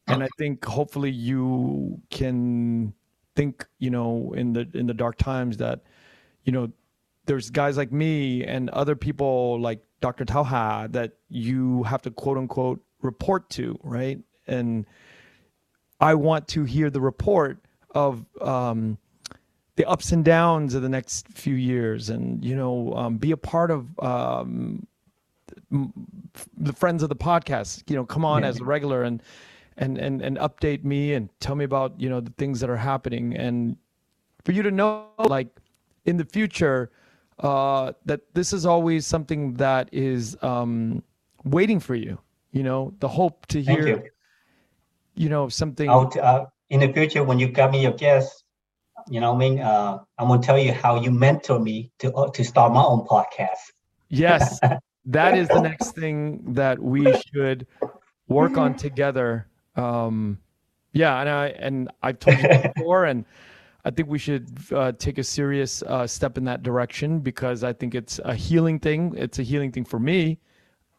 and I think hopefully you can think you know in the in the dark times that you know there's guys like me and other people like Dr. Tauha that you have to quote unquote report to, right? And I want to hear the report of um, the ups and downs of the next few years, and you know, um, be a part of um, the friends of the podcast. You know, come on Yeah. as a regular and and and and update me and tell me about you know the things that are happening and for you to know like in the future uh that this is always something that is um waiting for you you know the hope to hear you. you know something I'll, uh, in the future, when you got me your guest, you know, I mean, uh, I'm gonna tell you how you mentor me to uh, to start my own podcast. Yes, that is the next thing that we should work on together. Um, yeah, and I and I've told you before, and I think we should uh, take a serious uh, step in that direction because I think it's a healing thing. It's a healing thing for me.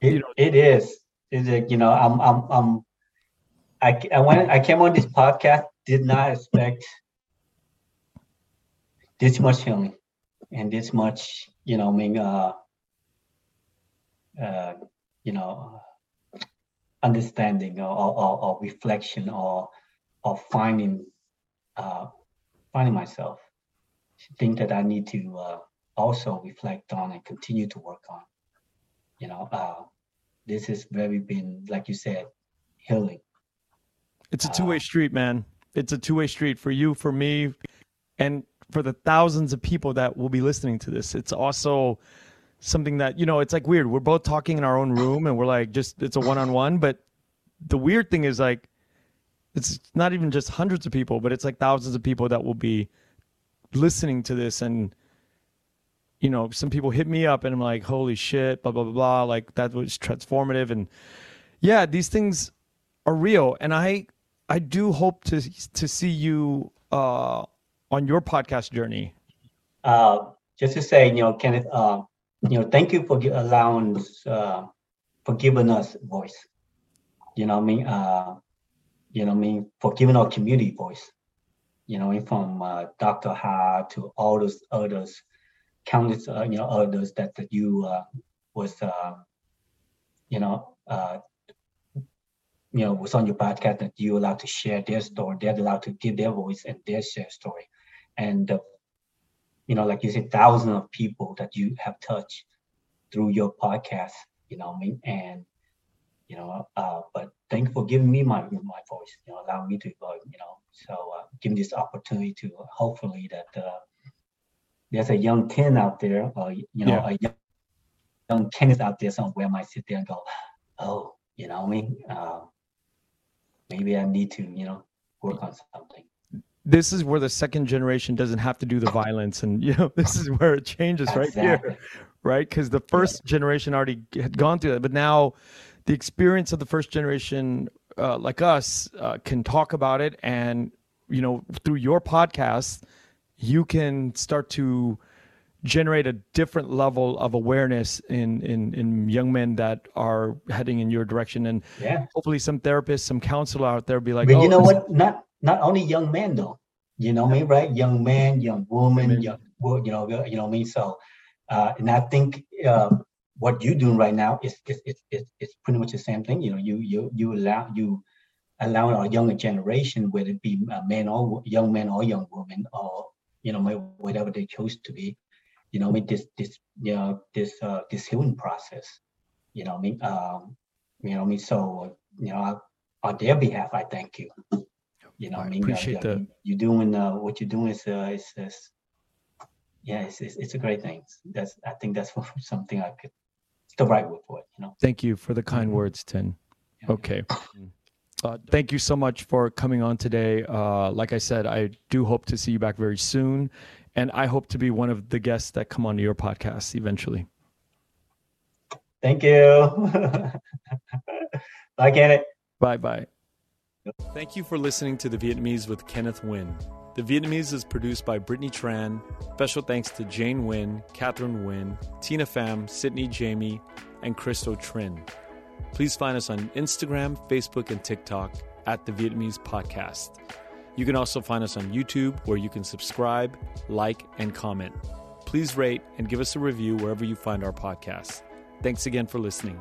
It, you know, it is. Is it? You know, I'm I'm I'm. I, I went. I came on this podcast. Did not expect this much healing and this much. You know, I mean, uh, uh, you know, understanding or, or, or reflection or or finding uh, finding myself think that I need to uh, also reflect on and continue to work on. You know, uh, this has very been, like you said, healing. It's a two-way uh, street, man. It's a two-way street for you, for me, and for the thousands of people that will be listening to this. It's also something that you know. It's like weird. We're both talking in our own room, and we're like, just it's a one-on-one. But the weird thing is like it's not even just hundreds of people, but it's like thousands of people that will be listening to this and you know, some people hit me up and I'm like, holy shit, blah, blah, blah, blah. Like that was transformative. And yeah, these things are real. And I, I do hope to, to see you, uh, on your podcast journey. Uh, just to say, you know, Kenneth, uh, you know, thank you for allowing, uh, for giving us voice. You know, I mean, uh, you know, I mean, for giving our community voice, you know, from uh, Dr. Ha to all those others, countless, uh, you know, others that, that you uh, was, uh, you know, uh, you know, was on your podcast that you allowed to share their story, they're allowed to give their voice and their share story. And, uh, you know, like you said, thousands of people that you have touched through your podcast, you know I mean? And you know. Uh, but thank you for giving me my my voice, you know, allowing me to, uh, you know, so uh, give me this opportunity to hopefully that uh, there's a young Ken out there, uh, you know, yeah. a young, young Kenneth out there somewhere might sit there and go, oh, you know, I mean, uh, maybe I need to, you know, work on something this is where the second generation doesn't have to do the violence and you know this is where it changes right exactly. here right because the first generation already had gone through that but now the experience of the first generation uh, like us uh, can talk about it and you know through your podcast you can start to generate a different level of awareness in in in young men that are heading in your direction and yeah. hopefully some therapists some counselor out there be like but oh, you know what not not only young men though. You know me right? Young man young woman young you know you know me. So uh, and i think uh, what you're doing right now is is, is, is, is pretty much the same thing. You know, you you you allow you allow our younger generation, whether it be men or young men or young women or you know whatever they choose to be, you know, I mean? This this you know this uh, this healing process. You know, I mean, um, you know, I mean, so you know, on their behalf, I thank you. You know, I, I mean, appreciate uh, you doing uh, what you're doing is uh, is, is yeah, it's, it's, it's a great thing. That's I think that's something I could the right word for it. You know. Thank you for the kind mm-hmm. words, Tin. Yeah. Okay. Uh, thank you so much for coming on today. Uh, like I said, I do hope to see you back very soon, and I hope to be one of the guests that come onto your podcast eventually. Thank you. bye, Kenneth. Bye bye. Thank you for listening to the Vietnamese with Kenneth Nguyen. The Vietnamese is produced by Brittany Tran. Special thanks to Jane Nguyen, Catherine Nguyen, Tina Pham, Sydney Jamie, and Christo Trin. Please find us on Instagram, Facebook, and TikTok at the Vietnamese Podcast. You can also find us on YouTube where you can subscribe, like, and comment. Please rate and give us a review wherever you find our podcast. Thanks again for listening.